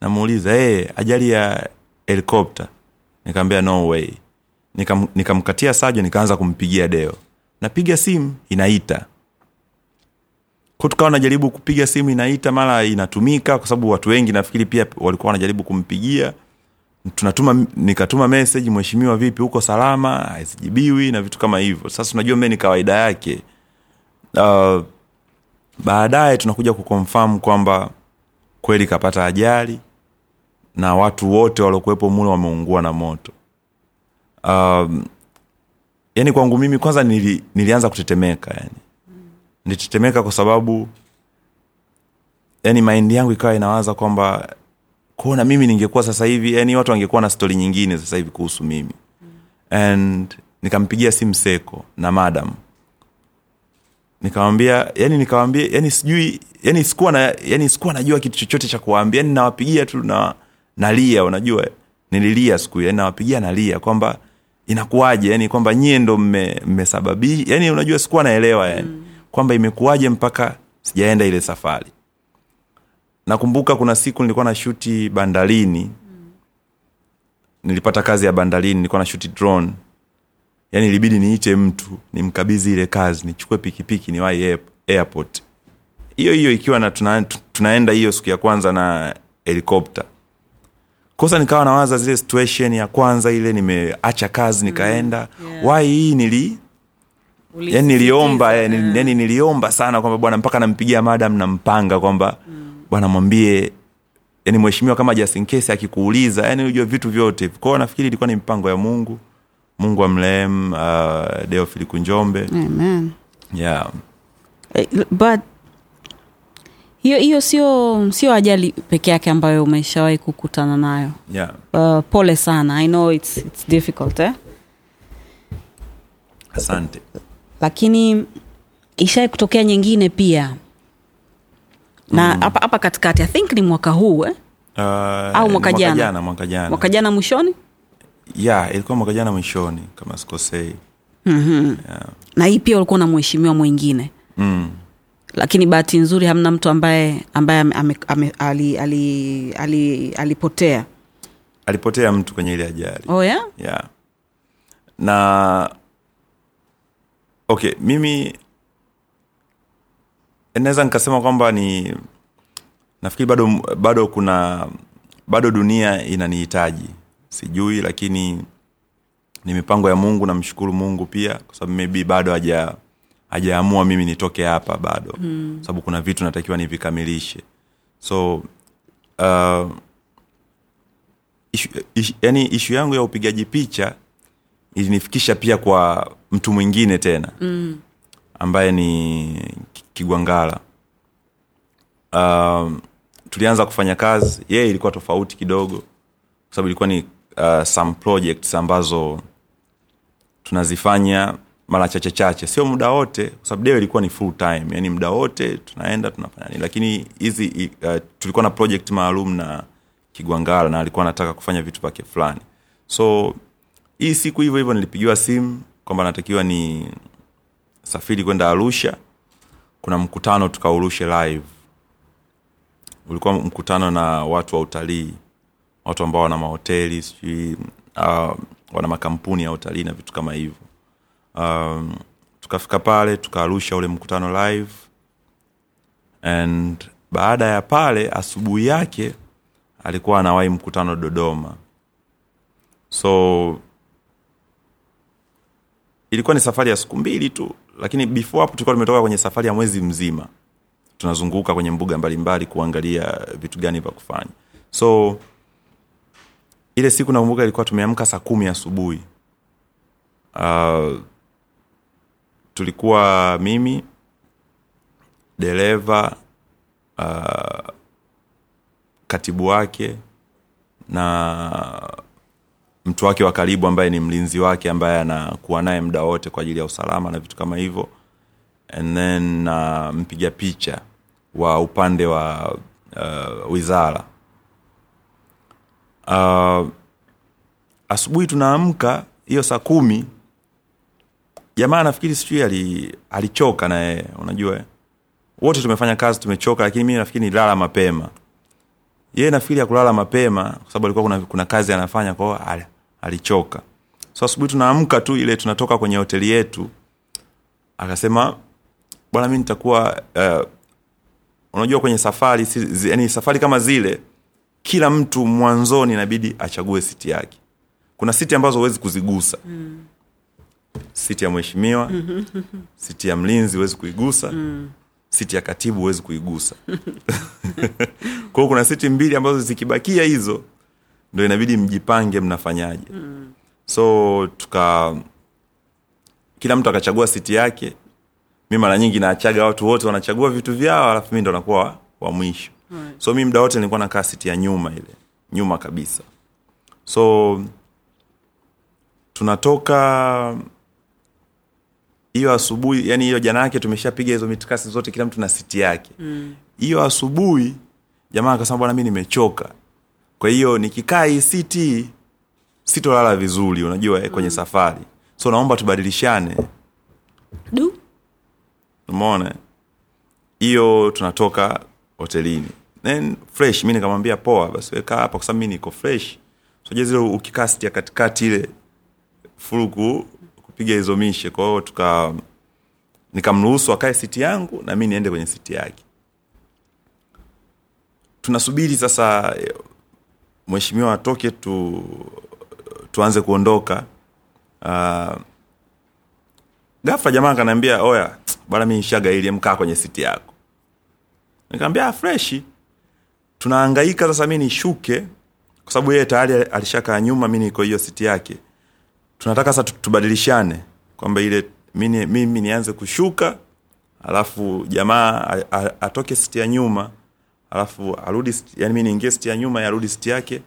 Namuuliza hey, ajali ya helikopta nikaambia no way. Nikam, nikamkatia sajo nikaanza kumpigia deo. Napiga simu inaita ko tukawa najaribu kupiga simu inaita mara inatumika kwa sababu watu wengi nafikiri pia walikuwa wanajaribu kumpigia. Tunatuma nikatuma message mheshimiwa vipi huko salama? Hazijibiwi na vitu kama hivyo. Sasa unajua mbe ni kawaida yake. Uh, baadaye tunakuja kukonfam kwamba kweli kapata ajali na watu wote waliokuwepo mule wameungua na moto. Um, yani kwangu mimi kwanza nili, nilianza kutetemeka yani nilitetemeka kwa sababu yani maindi yangu ikawa inawaza kwamba kuona mimi ningekuwa sasa hivi yani watu wangekuwa na stori nyingine sasa hivi kuhusu mimi. And nikampigia simu seko na madam. Nikamwambia yani nikawambia yani sijui yani sikuwa na yani sikuwa najua kitu chochote cha kuwaambia yani nawapigia tu na nalia unajua. Nililia siku yani nawapigia nalia kwamba inakuwaje yani kwamba nyie ndo mmesababisha yani unajua sikuwa naelewa yani. mm. Kwamba imekuwaje mpaka sijaenda ile safari. Nakumbuka kuna siku nilikuwa na shuti bandarini nilipata kazi ya bandarini nilikuwa na shuti drone. Yani ilibidi niite mtu nimkabidhi ile kazi nichukue pikipiki niwahi air- airport. Hiyo hiyo ikiwa na tuna, tunaenda hiyo siku ya kwanza na helikopta kosa nikawa nawaza zile situation ya kwanza ile nimeacha kazi nikaenda. Mm, yeah. wai hii nili yani niliomba yani, yani niliomba sana kwamba bwana mpaka nampigia madam nampanga kwamba bwana mwambie yani mheshimiwa kama just in case akikuuliza yani ujue vitu vyote kwao nafikiri ilikuwa ni mpango ya mungu mungu amrehemu uh, deofili kunjombe Amen. yeah. Eh, but hiyo hiyo sio sio ajali peke yake ambayo umeshawahi kukutana nayo Yeah. uh, pole sana i know it's, it's difficult eh? asante lakini ishae kutokea nyingine pia na hapa hapa katikati i think ni mwaka huu eh? Uh, Au mwaka jana? jana mwaka jana mwaka jana mwishoni yeah, ilikuwa mwaka jana mwishoni kama sikosei na hii pia ulikuwa na mheshimiwa mwingine mm. lakini bahati nzuri hamna mtu ambaye ambaye ame, ame, ali, ali, ali, alipotea alipotea mtu kwenye ile ajali oh, yeah? yeah. na okay mimi naweza nikasema kwamba ni nafikiri bado bado kuna bado dunia inanihitaji. Sijui lakini ni mipango ya mungu namshukuru mungu pia kwa sababu maybe bado haja hajaamua mimi nitoke hapa bado. Mm. sababu kuna vitu natakiwa nivikamilishe. So uh, ishu, ishu, yani ishu yangu ya upigaji picha ilinifikisha pia kwa mtu mwingine tena mm. ambaye ni Ki- kigwangala. Um, tulianza kufanya kazi. Yeye ilikuwa tofauti kidogo kwa sababu ilikuwa ni uh, some projects ambazo tunazifanya mara chache chache. Sio muda wote kwa sababu deo ilikuwa ni full time. Yani muda wote tunaenda tunafanya nini. Lakini hizi uh, tulikuwa na project maalum na kigwangala na alikuwa anataka kufanya vitu vyake fulani. So hii siku hivyo hivyo nilipigiwa simu kwamba natakiwa ni safiri kwenda arusha. Kuna mkutano tukaurushe live. Ulikuwa mkutano na watu wa utalii watu ambao wana mahoteli sijui uh, wana makampuni ya utalii na vitu kama hivyo. Um, tukafika pale tukaarusha ule mkutano live. And baada ya pale asubuhi yake alikuwa anawahi mkutano dodoma. So ilikuwa ni safari ya siku mbili tu lakini before hapo tulikuwa tumetoka kwenye safari ya mwezi mzima. Tunazunguka kwenye mbuga mbalimbali kuangalia vitu gani vya kufanya. So ile siku nakumbuka ilikuwa tumeamka saa kumi asubuhi. Uh, tulikuwa mimi dereva uh, katibu wake na mtu wake wa karibu ambaye ni mlinzi wake ambaye anakuwa naye muda wote kwa ajili ya usalama na vitu kama hivyo. And then na uh, mpiga picha wa upande wa uh, wizara. Uh, asubuhi tunaamka hiyo saa kumi. Jamaa nafikiri sijui ali, alichoka na yeye unajua. Wote tumefanya kazi tumechoka lakini mimi nafikiri nilala mapema. Yeye nafikiri ya kulala mapema kwa sababu alikuwa kuna, kuna kazi anafanya kwao alichoka. So asubuhi tunaamka tu ile tunatoka kwenye hoteli yetu. Akasema bwana mi nitakuwa uh, unajua kwenye safari zi, yani safari kama zile kila mtu mwanzoni inabidi achague siti yake. Kuna siti ambazo huwezi kuzigusa. Mm. siti ya mheshimiwa <laughs> siti ya mlinzi huwezi kuigusa. Mm. siti ya katibu huwezi kuigusa. <laughs> Kwa hiyo kuna siti mbili ambazo zikibakia hizo ndo inabidi mjipange mnafanyaje mm. so tuka kila mtu akachagua siti yake mi mara nyingi naachaga watu wote wanachagua vitu vyao alafu mi ndo nakuwa wa, mwisho Right. so mi mda wote nilikuwa nakaa siti ya nyuma ile nyuma kabisa so tunatoka hiyo asubuhi yani hiyo jana yake tumeshapiga hizo mitikasi zote kila mtu na siti yake hiyo mm. asubuhi jamaa akasema bwana mi nimechoka kwa hiyo nikikaa hii siti sitolala vizuri unajua eh, kwenye safari. So naomba tubadilishane. Du? Umeona? Hiyo tunatoka hotelini. Then fresh mi nikamwambia poa basi weka hapa kwa sababu mi niko fresh. Soja zile ukikaa siti ya katikati ile furuku kupiga hizo mishe. Kwa hiyo tuka nikamruhusu akae siti yangu na mi niende kwenye siti yake. Tunasubiri sasa mheshimiwa atoke tu tuanze kuondoka. Uh, ghafla jamaa akaniambia oya bwana mi nishaga ili mkaa kwenye siti yako. Nikamwambia "Ah, freshi tunaangaika sasa mi nishuke kwa sababu yeye tayari alishakaa nyuma mi niko hiyo siti yake. Tunataka sasa tubadilishane kwamba ile mimi nianze kushuka alafu jamaa atoke siti ya nyuma alafu arudi yani mimi niingie siti ya nyuma yarudi siti yake.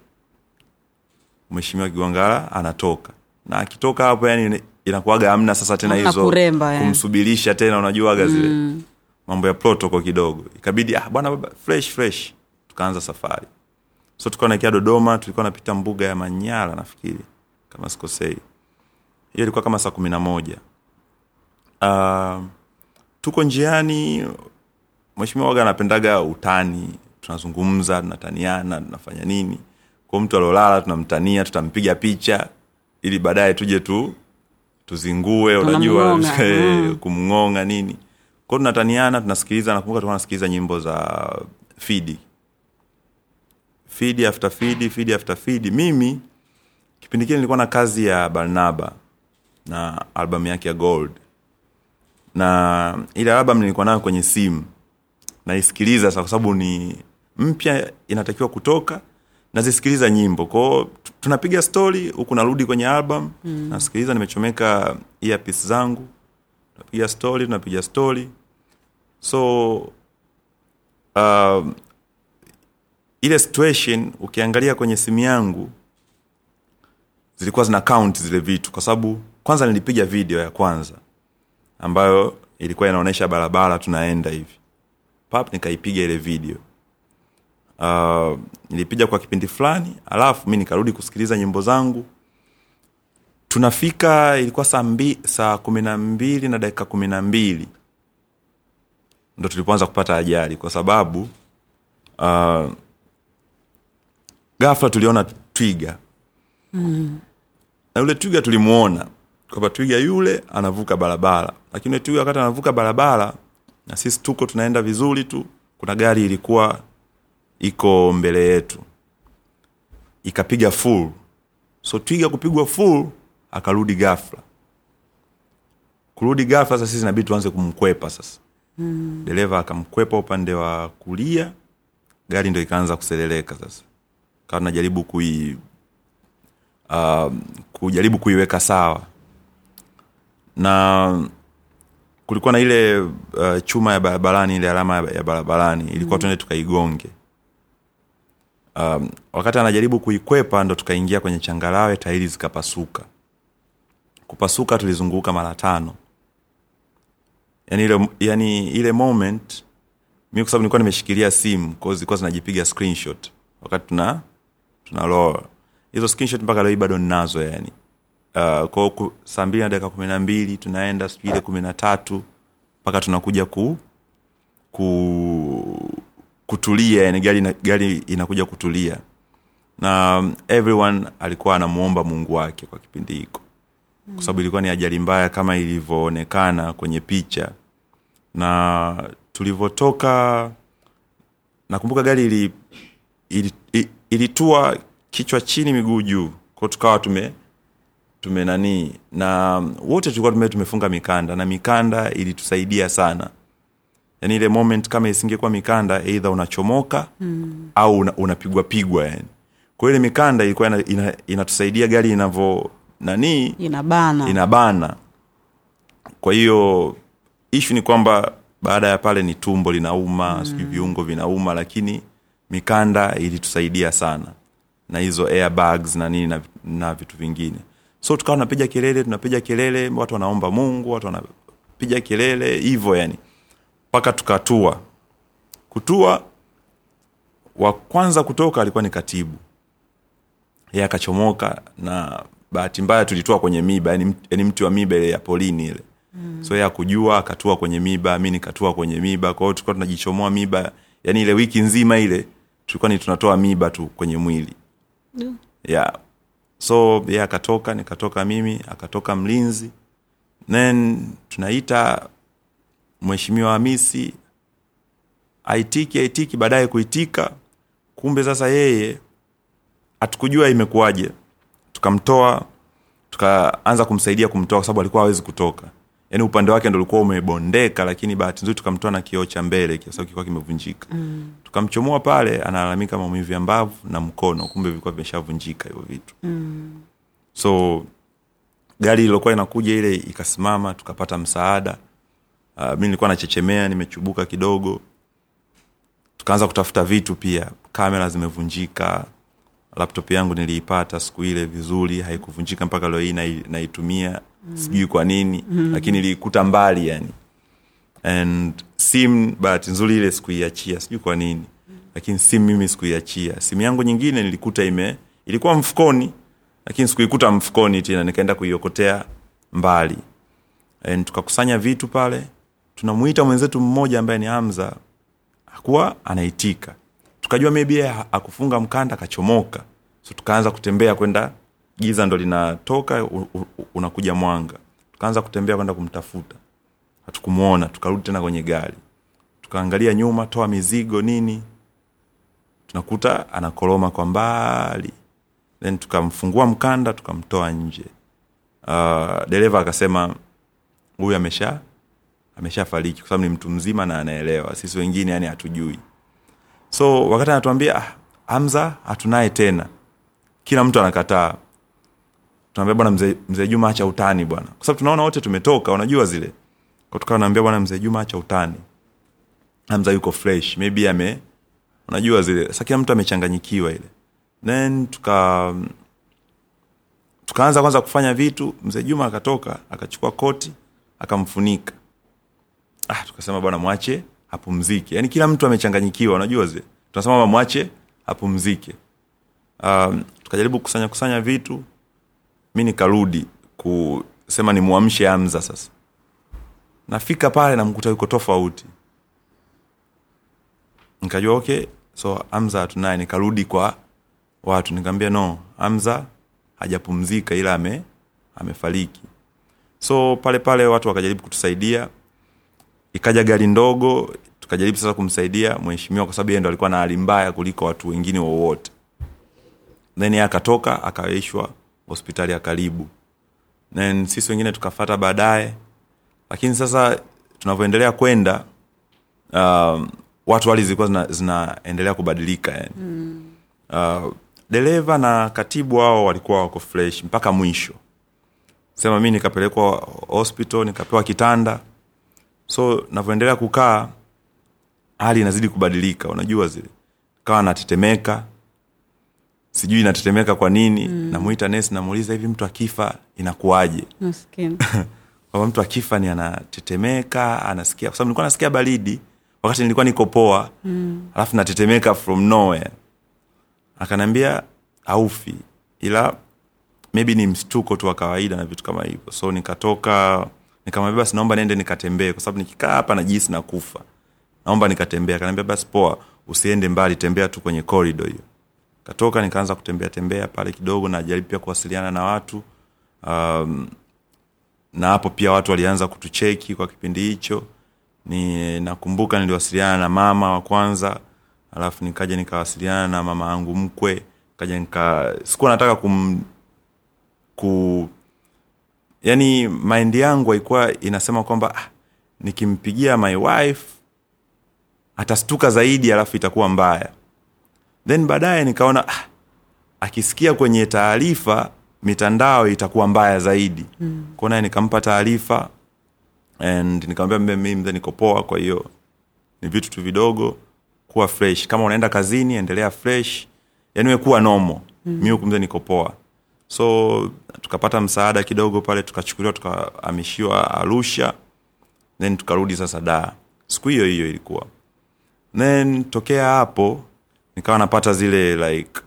Mheshimiwa kigwangala anatoka. Na akitoka hapo yani inakuwaga amna sasa tena Hamna hizo kuremba, yani. kumsubirisha tena unajuaga zile mambo ya protocol kidogo. Ikabidi ah, bwana baba fresh fresh. Tukaanza safari. So tulikuwa naelekea dodoma tulikuwa napita mbuga ya manyara nafikiri kama sikosei. Hiyo ilikuwa kama saa kumi na moja. Uh, tuko njiani mheshimiwa waga anapendaga utani tunazungumza tunataniana tunafanya nini. Kwa mtu aliolala tunamtania tutampiga picha ili baadaye tuje tu tuzingue unajua <laughs> eh, mm. kumng'onga nini. Kwao tunataniana tunasikiliza nakumbuka tulikuwa nasikiliza nyimbo za fidi. Fidi after fidi fidi after fidi. Mimi kipindi kile nilikuwa na kazi ya barnaba na albamu yake ya gold. Na ile album nilikuwa nayo kwenye simu naisikiliza sasa kwa sababu ni mpya inatakiwa kutoka nazisikiliza nyimbo. Kwao tunapiga stori huku narudi kwenye album mm. nasikiliza nimechomeka earpiece zangu tunapiga stori tunapiga stori so uh, ile situation ukiangalia kwenye simu yangu zilikuwa zina count zile vitu kwa sababu kwanza nilipiga video ya kwanza ambayo ilikuwa inaonyesha barabara tunaenda hivi pap nikaipiga ile video. Uh, nilipiga kwa kipindi fulani alafu mi nikarudi kusikiliza nyimbo zangu. Tunafika ilikuwa saa mbi, saa kumi na mbili na dakika kumi na mbili ndo tulipoanza kupata ajali kwa sababu uh, gafla tuliona twiga. Na yule twiga tulimwona kwamba twiga yule anavuka barabara. Lakini yule twiga wakati anavuka barabara na sisi tuko tunaenda vizuri tu. Kuna gari ilikuwa iko mbele yetu. Ikapiga full. So twiga kupigwa full akarudi ghafla. Kurudi ghafla sasa sisi inabidi tuanze kumkwepa sasa. Mm. dereva akamkwepa upande wa kulia gari ndo ikaanza kuseleleka sasa. Kawa tunajaribu kui uh, kujaribu kuiweka sawa. Na kulikuwa na ile uh, chuma ya barabarani ile alama ya barabarani. Ilikuwa mm. tuende tukaigonge. Um, wakati anajaribu kuikwepa ndo tukaingia kwenye changarawe tairi zikapasuka. Kupasuka tulizunguka mara tano. Yani ile, yani ile moment mi kwa sababu nilikuwa nimeshikilia simu kwao zilikuwa zinajipiga screenshot. Wakati tuna tuna loa hizo screenshot mpaka leo hii bado ninazo yani uh, kwao saa mbili na dakika kumi na mbili tunaenda sijui ile kumi na tatu mpaka tunakuja ku, ku kutulia yani gari, gari inakuja kutulia. Na um, everyone alikuwa anamuomba mungu wake kwa kipindi hiko. Kwa sababu ilikuwa ni ajali mbaya kama ilivyoonekana kwenye picha. Na tulivyotoka nakumbuka gari ili, ili, ili, ilitua kichwa chini miguu juu. Ko tukawa tume tume nani na wote tulikuwa tume, tumefunga mikanda na mikanda ilitusaidia sana. Yani ile moment kama isingekuwa mikanda eidha unachomoka mm. au una, unapigwa pigwa yani. Kwa ile mikanda ilikuwa ina, ina, inatusaidia gari inavyo nani inabana. inabana. Kwa hiyo ishu ni kwamba baada ya pale ni tumbo linauma mm. sijui viungo vinauma lakini mikanda ilitusaidia sana. Na hizo airbags na nini na, na vitu vingine so tukawa tunapiga kelele tunapiga kelele watu wanaomba mungu watu wanapiga kelele hivyo yani mpaka tukatua kutua wa kwanza kutoka alikuwa ni katibu ye akachomoka na bahati mbaya tulitua kwenye miba yani, yani mti wa miba ile ya polini ile mm. so ye akujua akatua kwenye miba mi nikatua kwenye miba kwa hiyo tulikuwa tunajichomoa miba yani ile wiki nzima ile tulikuwa ni tunatoa miba tu kwenye mwili mm. yeah. So ye akatoka nikatoka mimi akatoka mlinzi. Then tunaita mheshimiwa hamisi aitiki aitiki baadaye kuitika. Kumbe sasa yeye hatukujua imekuwaje. Tukamtoa tukaanza kumsaidia kumtoa kwa sababu alikuwa hawezi kutoka yaani upande wake ndo ulikuwa umebondeka lakini bahati nzuri tukamtoa na kioo cha mbele sababu kilikuwa kimevunjika. Mm. tukamchomoa pale analalamika maumivu ya mbavu na mkono kumbe vilikuwa vimeshavunjika hivyo vitu. Mm. so gari ilokuwa inakuja ile ikasimama tukapata msaada. Uh, mi nilikuwa nachechemea nimechubuka kidogo. Tukaanza kutafuta vitu pia kamera zimevunjika. Laptop yangu niliipata siku ile vizuri haikuvunjika mpaka leo hii nai- naitumia mm. sijui kwa nini mm. lakini ilikuta mbali yani and sim bahati nzuri ile sikuiachia sijui kwa nini lakini simu mimi sikuiachia simu yangu nyingine nilikuta ime ilikuwa mfukoni lakini sikuikuta mfukoni tena nikaenda kuiokotea mbali and tukakusanya vitu pale tunamuita mwenzetu mmoja ambaye ni hamza hakuwa anaitika tukajua maybe akufunga mkanda akachomoka so tukaanza kutembea kwenda giza ndo linatoka unakuja mwanga. Tukaanza kutembea kwenda kumtafuta. Hatukumwona tukarudi tena kwenye gari. Tukaangalia nyuma toa mizigo nini. Tunakuta anakoroma kwa mbali. Then tukamfungua mkanda tukamtoa nje. Uh, dereva akasema huyu amesha ameshafariki kwa sababu ni mtu mzima na anaelewa. Sisi wengine yani hatujui. So wakati anatuambia ah, hamza hatunaye tena. Kila mtu anakataa tunaambia bwana mzee mzee juma acha utani bwana. Kwa sababu tunaona wote tumetoka unajua zile. Kwa naambia bwana mzee juma acha utani. Hamza yuko fresh maybe ame unajua zile. Sasa kila mtu amechanganyikiwa ile. Then tuka tukaanza kwanza kufanya vitu mzee juma akatoka akachukua koti akamfunika. Ah, tukasema bwana mwache apumzike. Yani kila mtu amechanganyikiwa unajua zile. Tunasema mwache apumzike. Um, tukajaribu kusanya kusanya vitu mi nikarudi kusema nimwamshe amza sasa. Nafika pale namkuta yuko tofauti. Nikajua okay so amza hatunaye. Nikarudi kwa watu. Nikaambia no amza hajapumzika ila ame amefariki. So pale pale watu wakajaribu kutusaidia. Ikaja gari ndogo tukajaribu sasa kumsaidia mheshimiwa kwa sababu ndo alikuwa na hali mbaya kuliko watu wengine wowote. Then akatoka akaishwa hospitali ya karibu. Then sisi wengine tukafata baadaye. Lakini sasa tunavyoendelea kwenda um, watu hali zilikuwa zina- zinaendelea kubadilika yani. Mm. uh, dereva na katibu wao walikuwa wako fresh mpaka mwisho. Sema mi nikapelekwa hospital nikapewa kitanda. So navyoendelea kukaa hali inazidi kubadilika unajua zile. Kawa natetemeka sijui inatetemeka kwa nini mm. namuita nesi namuuliza hivi mtu akifa inakuwaje? Maskini. <laughs> kwamba mtu akifa ni anatetemeka anasikia kwa sababu nilikuwa nasikia baridi wakati nilikuwa niko poa mm. alafu natetemeka from nowhere. Akanaambia aufi ila maybe ni mshtuko tu wa kawaida na vitu kama hivyo. So nikatoka nikamwambia basi naomba niende nikatembee kwa sababu nikikaa hapa najisi na kufa naomba nikatembea akanaambia basi poa usiende mbali tembea tu kwenye korido hiyo katoka nikaanza kutembea tembea pale kidogo najaribu pia kuwasiliana na watu. Um, na hapo pia watu walianza kutucheki kwa kipindi hicho. Ni nakumbuka niliwasiliana na mama wa kwanza alafu nikaja nikawasiliana na mama yangu mkwe. Kaja nika sikuwa nataka kum ku yani maindi yangu haikuwa inasema kwamba ah, nikimpigia my wife atastuka zaidi alafu itakuwa mbaya then baadaye nikaona ah, akisikia kwenye taarifa mitandao itakuwa mbaya zaidi. Mm. kwao naye nikampa taarifa and nikamwambia mimi mzee niko poa kwa hiyo ni vitu tu vidogo kuwa fresh. Kama unaenda kazini endelea fresh. Yani we kuwa nomo mm. mi huku mzee niko poa. So tukapata msaada kidogo pale tukachukuliwa tukahamishiwa arusha. Then tukarudi sasa daa siku hiyo hiyo ilikuwa. Then tokea hapo nikawa napata zile like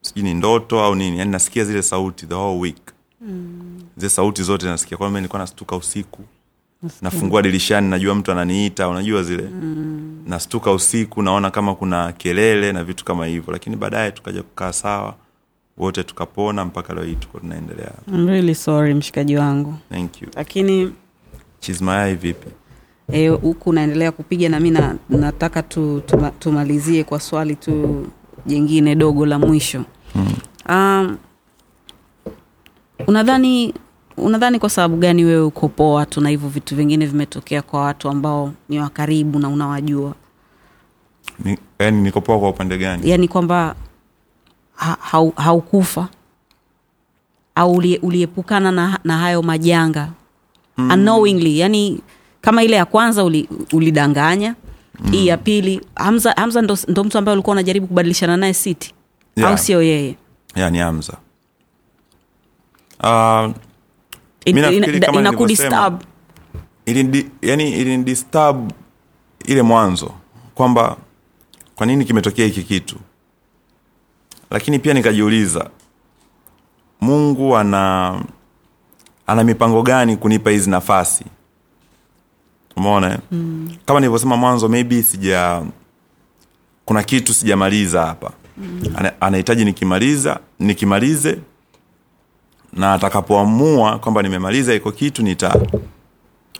sijui ni ndoto au nini yani nasikia zile sauti the whole week. Mm. zile sauti zote nasikia. Kwa nilikuwa nastuka usiku nafungua dirishani najua mtu ananiita unajua zile. Mm. nastuka usiku naona kama kuna kelele na vitu kama hivyo. Lakini baadaye tukaja kukaa sawa wote tukapona mpaka leo hii tuko tunaendelea. Really sorry mshikaji wangu. Thank you. Lakini chismayai vipi eh, huku unaendelea kupiga na mi na, nataka tu, tuma, tumalizie kwa swali tu jingine dogo la mwisho. Mm. um, unadhani unadhani kwa sababu gani wewe uko poa tu na hivyo vitu vingine vimetokea kwa watu ambao ni wakaribu na unawajua? Ni, yani nikopoa kwa upande gani? Yani kwamba ha, hau- haukufa? Au ulie- uliepukana na, na hayo majanga? Mm. unknowingly yani kama ile ya kwanza uli, ulidanganya. Mm. hii ya pili hamza, hamza ndo, ndo mtu ambaye ulikuwa unajaribu kubadilishana naye siti Yeah. au sio yeye? Yani amza uh, It- ina- inakudisturb ilindi, yani ilinidisturb ile mwanzo kwamba kwa nini kimetokea hiki kitu. Lakini pia nikajiuliza mungu ana ana mipango gani kunipa hizi nafasi umeona mm. kama nilivyosema mwanzo maybe sija kuna kitu sijamaliza hapa mm. Ana, anahitaji nikimaliza nikimalize na atakapoamua kwamba nimemaliza iko kitu nita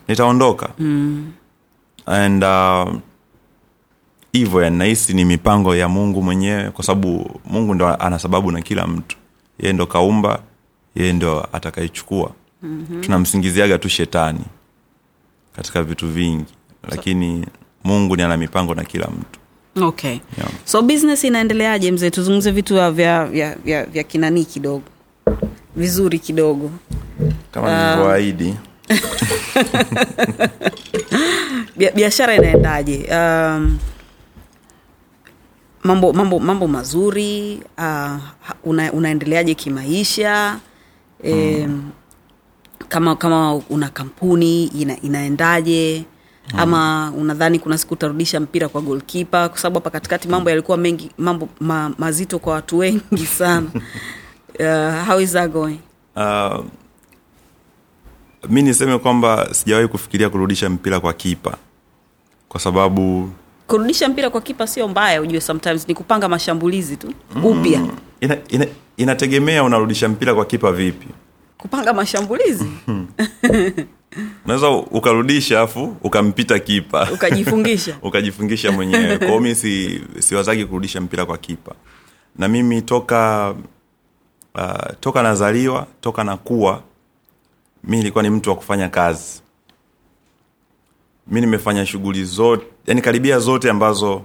nitaondoka mm. and uh, hivyo uh, nahisi ni mipango ya mungu mwenyewe kwa sababu mungu ndo ana sababu na kila mtu yeye ndo kaumba yeye ndo atakaichukua mm-hmm. tunamsingiziaga tu shetani katika vitu vingi. Lakini mungu ni ana mipango na kila mtu. Okay. Yeah. so business inaendeleaje? Mzee tuzungumze vitu vya, vya, vya, vya, kinanii kidogo. Vizuri kidogo. Kama nilivyoahidi. <laughs> Bia- biashara inaendaje? Um, mambo mambo mambo mazuri uh, una, unaendeleaje kimaisha? Um, mm. Kama kama una kampuni ina, inaendaje? Mm. ama unadhani kuna siku utarudisha mpira kwa golkipa kwa sababu hapa katikati mambo yalikuwa mengi mambo ma, mazito kwa watu wengi sana. <laughs> Uh, how is that going? Uh, mi niseme kwamba sijawahi kufikiria kurudisha mpira kwa kipa kwa sababu kurudisha mpira kwa kipa sio mbaya ujue sometimes ni kupanga mashambulizi tu upya. Ina, ina, inategemea unarudisha mpira kwa kipa vipi kupanga mashambulizi. <laughs> Unaweza ukarudisha afu ukampita kipa. Ukajifungisha. <laughs> Ukajifungisha mwenyewe. Kwao mi si, siwazagi kurudisha mpira kwa kipa. Na mimi toka uh, toka nazaliwa toka nakuwa mi nilikuwa ni mtu wa kufanya kazi. Mi nimefanya shughuli zote yani karibia zote ambazo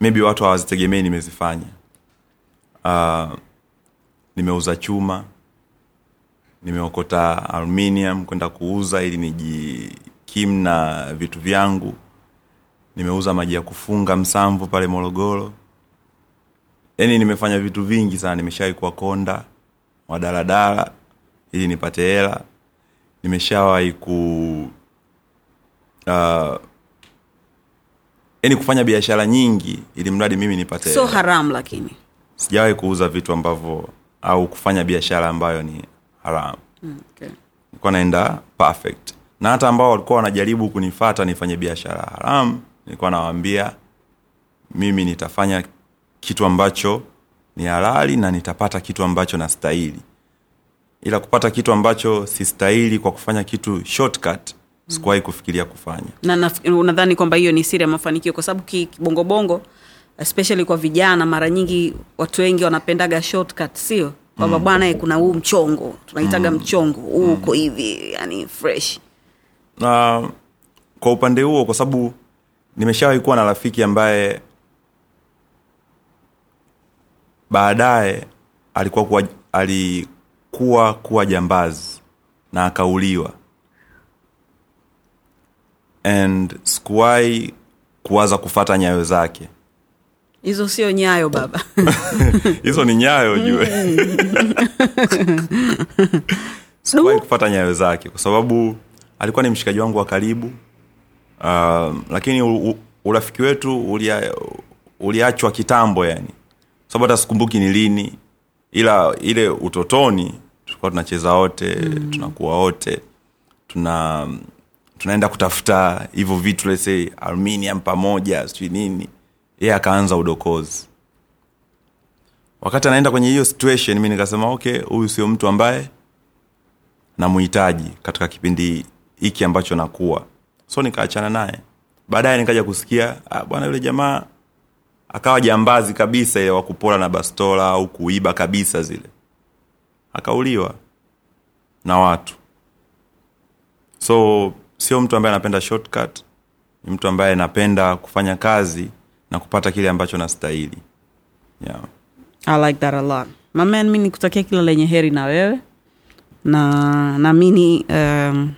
maybe watu hawazitegemei nimezifanya. Uh, nimeuza chuma nimeokota aluminium kwenda kuuza ili nijikim na vitu vyangu. Nimeuza maji ya kufunga msamvu pale morogoro. Yaani nimefanya vitu vingi sana. Nimeshawai kuwa konda wa daladala ili nipate hela. Nimeshawahi ku uh, yani kufanya biashara nyingi ili mradi mimi nipate so haramu lakini. Sijawahi kuuza vitu ambavyo au kufanya biashara ambayo ni haramu. Mm, okay. nilikuwa naenda perfect. Na hata ambao walikuwa wanajaribu kunifata nifanye biashara haramu nilikuwa nawaambia mimi nitafanya kitu ambacho ni halali na nitapata kitu ambacho nastahili. Ila kupata kitu ambacho sistahili kwa kufanya kitu shortcut sikuwahi kufikiria kufanya. Na unadhani kwamba hiyo ni siri ya mafanikio? Kwa sababu kibongobongo especially kwa vijana mara nyingi watu wengi wanapendaga shortcut sio kwamba bwana eh, kuna huu mchongo tunaitaga mchongo huu uko hivi yani fresh. Na kwa upande huo kwa sababu nimeshawahi kuwa na rafiki ambaye baadaye alikuwa kuwa, alikuwa kuwa jambazi na akauliwa. And sikuwahi kuwaza kufata nyayo zake hizo sio nyayo baba. <laughs> Hizo ni nyayo jue <laughs> sikuwahi kufata nyayo zake kwa sababu alikuwa ni mshikaji wangu wa karibu. Uh, lakini u, u, urafiki wetu ulia, uliachwa kitambo yani. Sababu hata sikumbuki ni lini. Ila ile utotoni tulikuwa tunacheza wote mm. tunakuwa wote tuna tunaenda kutafuta hivyo vitu lese aluminium pamoja sijui nini yeye akaanza udokozi. Wakati anaenda kwenye hiyo situation mi nikasema okay huyu sio mtu ambaye namuhitaji katika kipindi hiki ambacho nakuwa. So nikaachana naye. Baadaye nikaja kusikia ah, bwana yule jamaa akawa jambazi kabisa ile wakupola na bastola au kuiba kabisa zile. Akauliwa na watu. So sio mtu ambaye anapenda shortcut ni mtu ambaye anapenda kufanya kazi na kupata kile ambacho nastahili yeah. I like that a lot. Maman, mi nikutakia kila lenye heri na wewe na naamini um,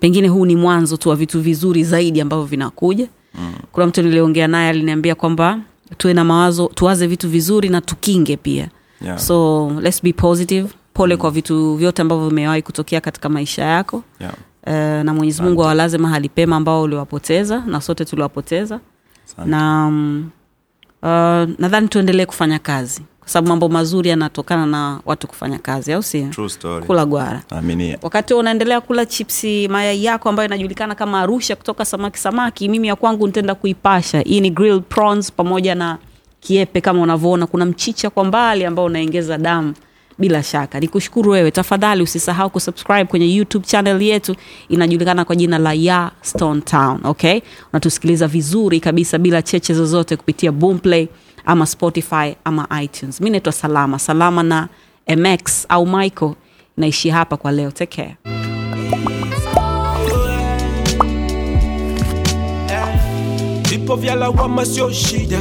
pengine huu ni mwanzo tu wa vitu vizuri zaidi ambavyo vinakuja mm. kuna mtu niliongea naye aliniambia kwamba tuwe na mawazo tuwaze vitu vizuri na tukinge pia Yeah. so let's be positive pole mm. kwa vitu vyote ambavyo vimewahi kutokea katika maisha yako Yeah. uh, na mwenyezi mungu awalaze mahali pema ambao uliwapoteza na sote tuliwapoteza. Na um, uh, nadhani tuendelee kufanya kazi. Kwa sababu mambo mazuri yanatokana na watu kufanya kazi au sio? Kula gwara. Aminia. wakati unaendelea kula chipsi mayai yako ambayo inajulikana kama arusha kutoka samaki samaki mimi ya kwangu nitaenda kuipasha. Hii ni grilled prawns pamoja na kiepe kama unavyoona. Kuna mchicha kwa mbali ambao unaengeza damu bila shaka. Nikushukuru wewe. Tafadhali usisahau kusubscribe kwenye youtube channel yetu. Inajulikana kwa jina la ya stone town okay? Unatusikiliza vizuri kabisa bila cheche zozote kupitia boomplay ama spotify ama itunes. Mi naitwa salama. Salama na mx au michael. Naishi hapa kwa leo. Take care. Vipo vya lawama sio shida,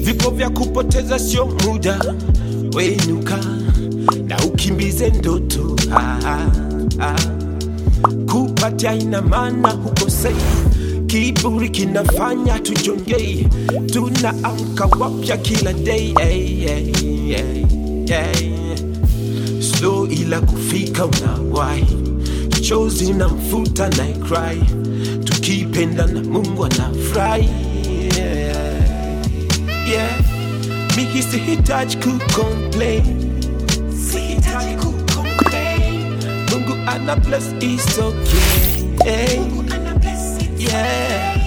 vipo vya kupoteza sio muda. Wenuka na ukimbize ndoto ah, ah, ah. Kupatia ina maana hukosei, kiburi kinafanya tujongei, tunaamka wapya kila dei hey, hey, hey, hey. so ila kufika unawahi, chozi na mfuta na cry, tukipenda na Mungu anafurahi yeah. yeah. Mimi sihitaji kucomplain, sihitaji kucomplain. Mungu ana bless is okay. Yeah.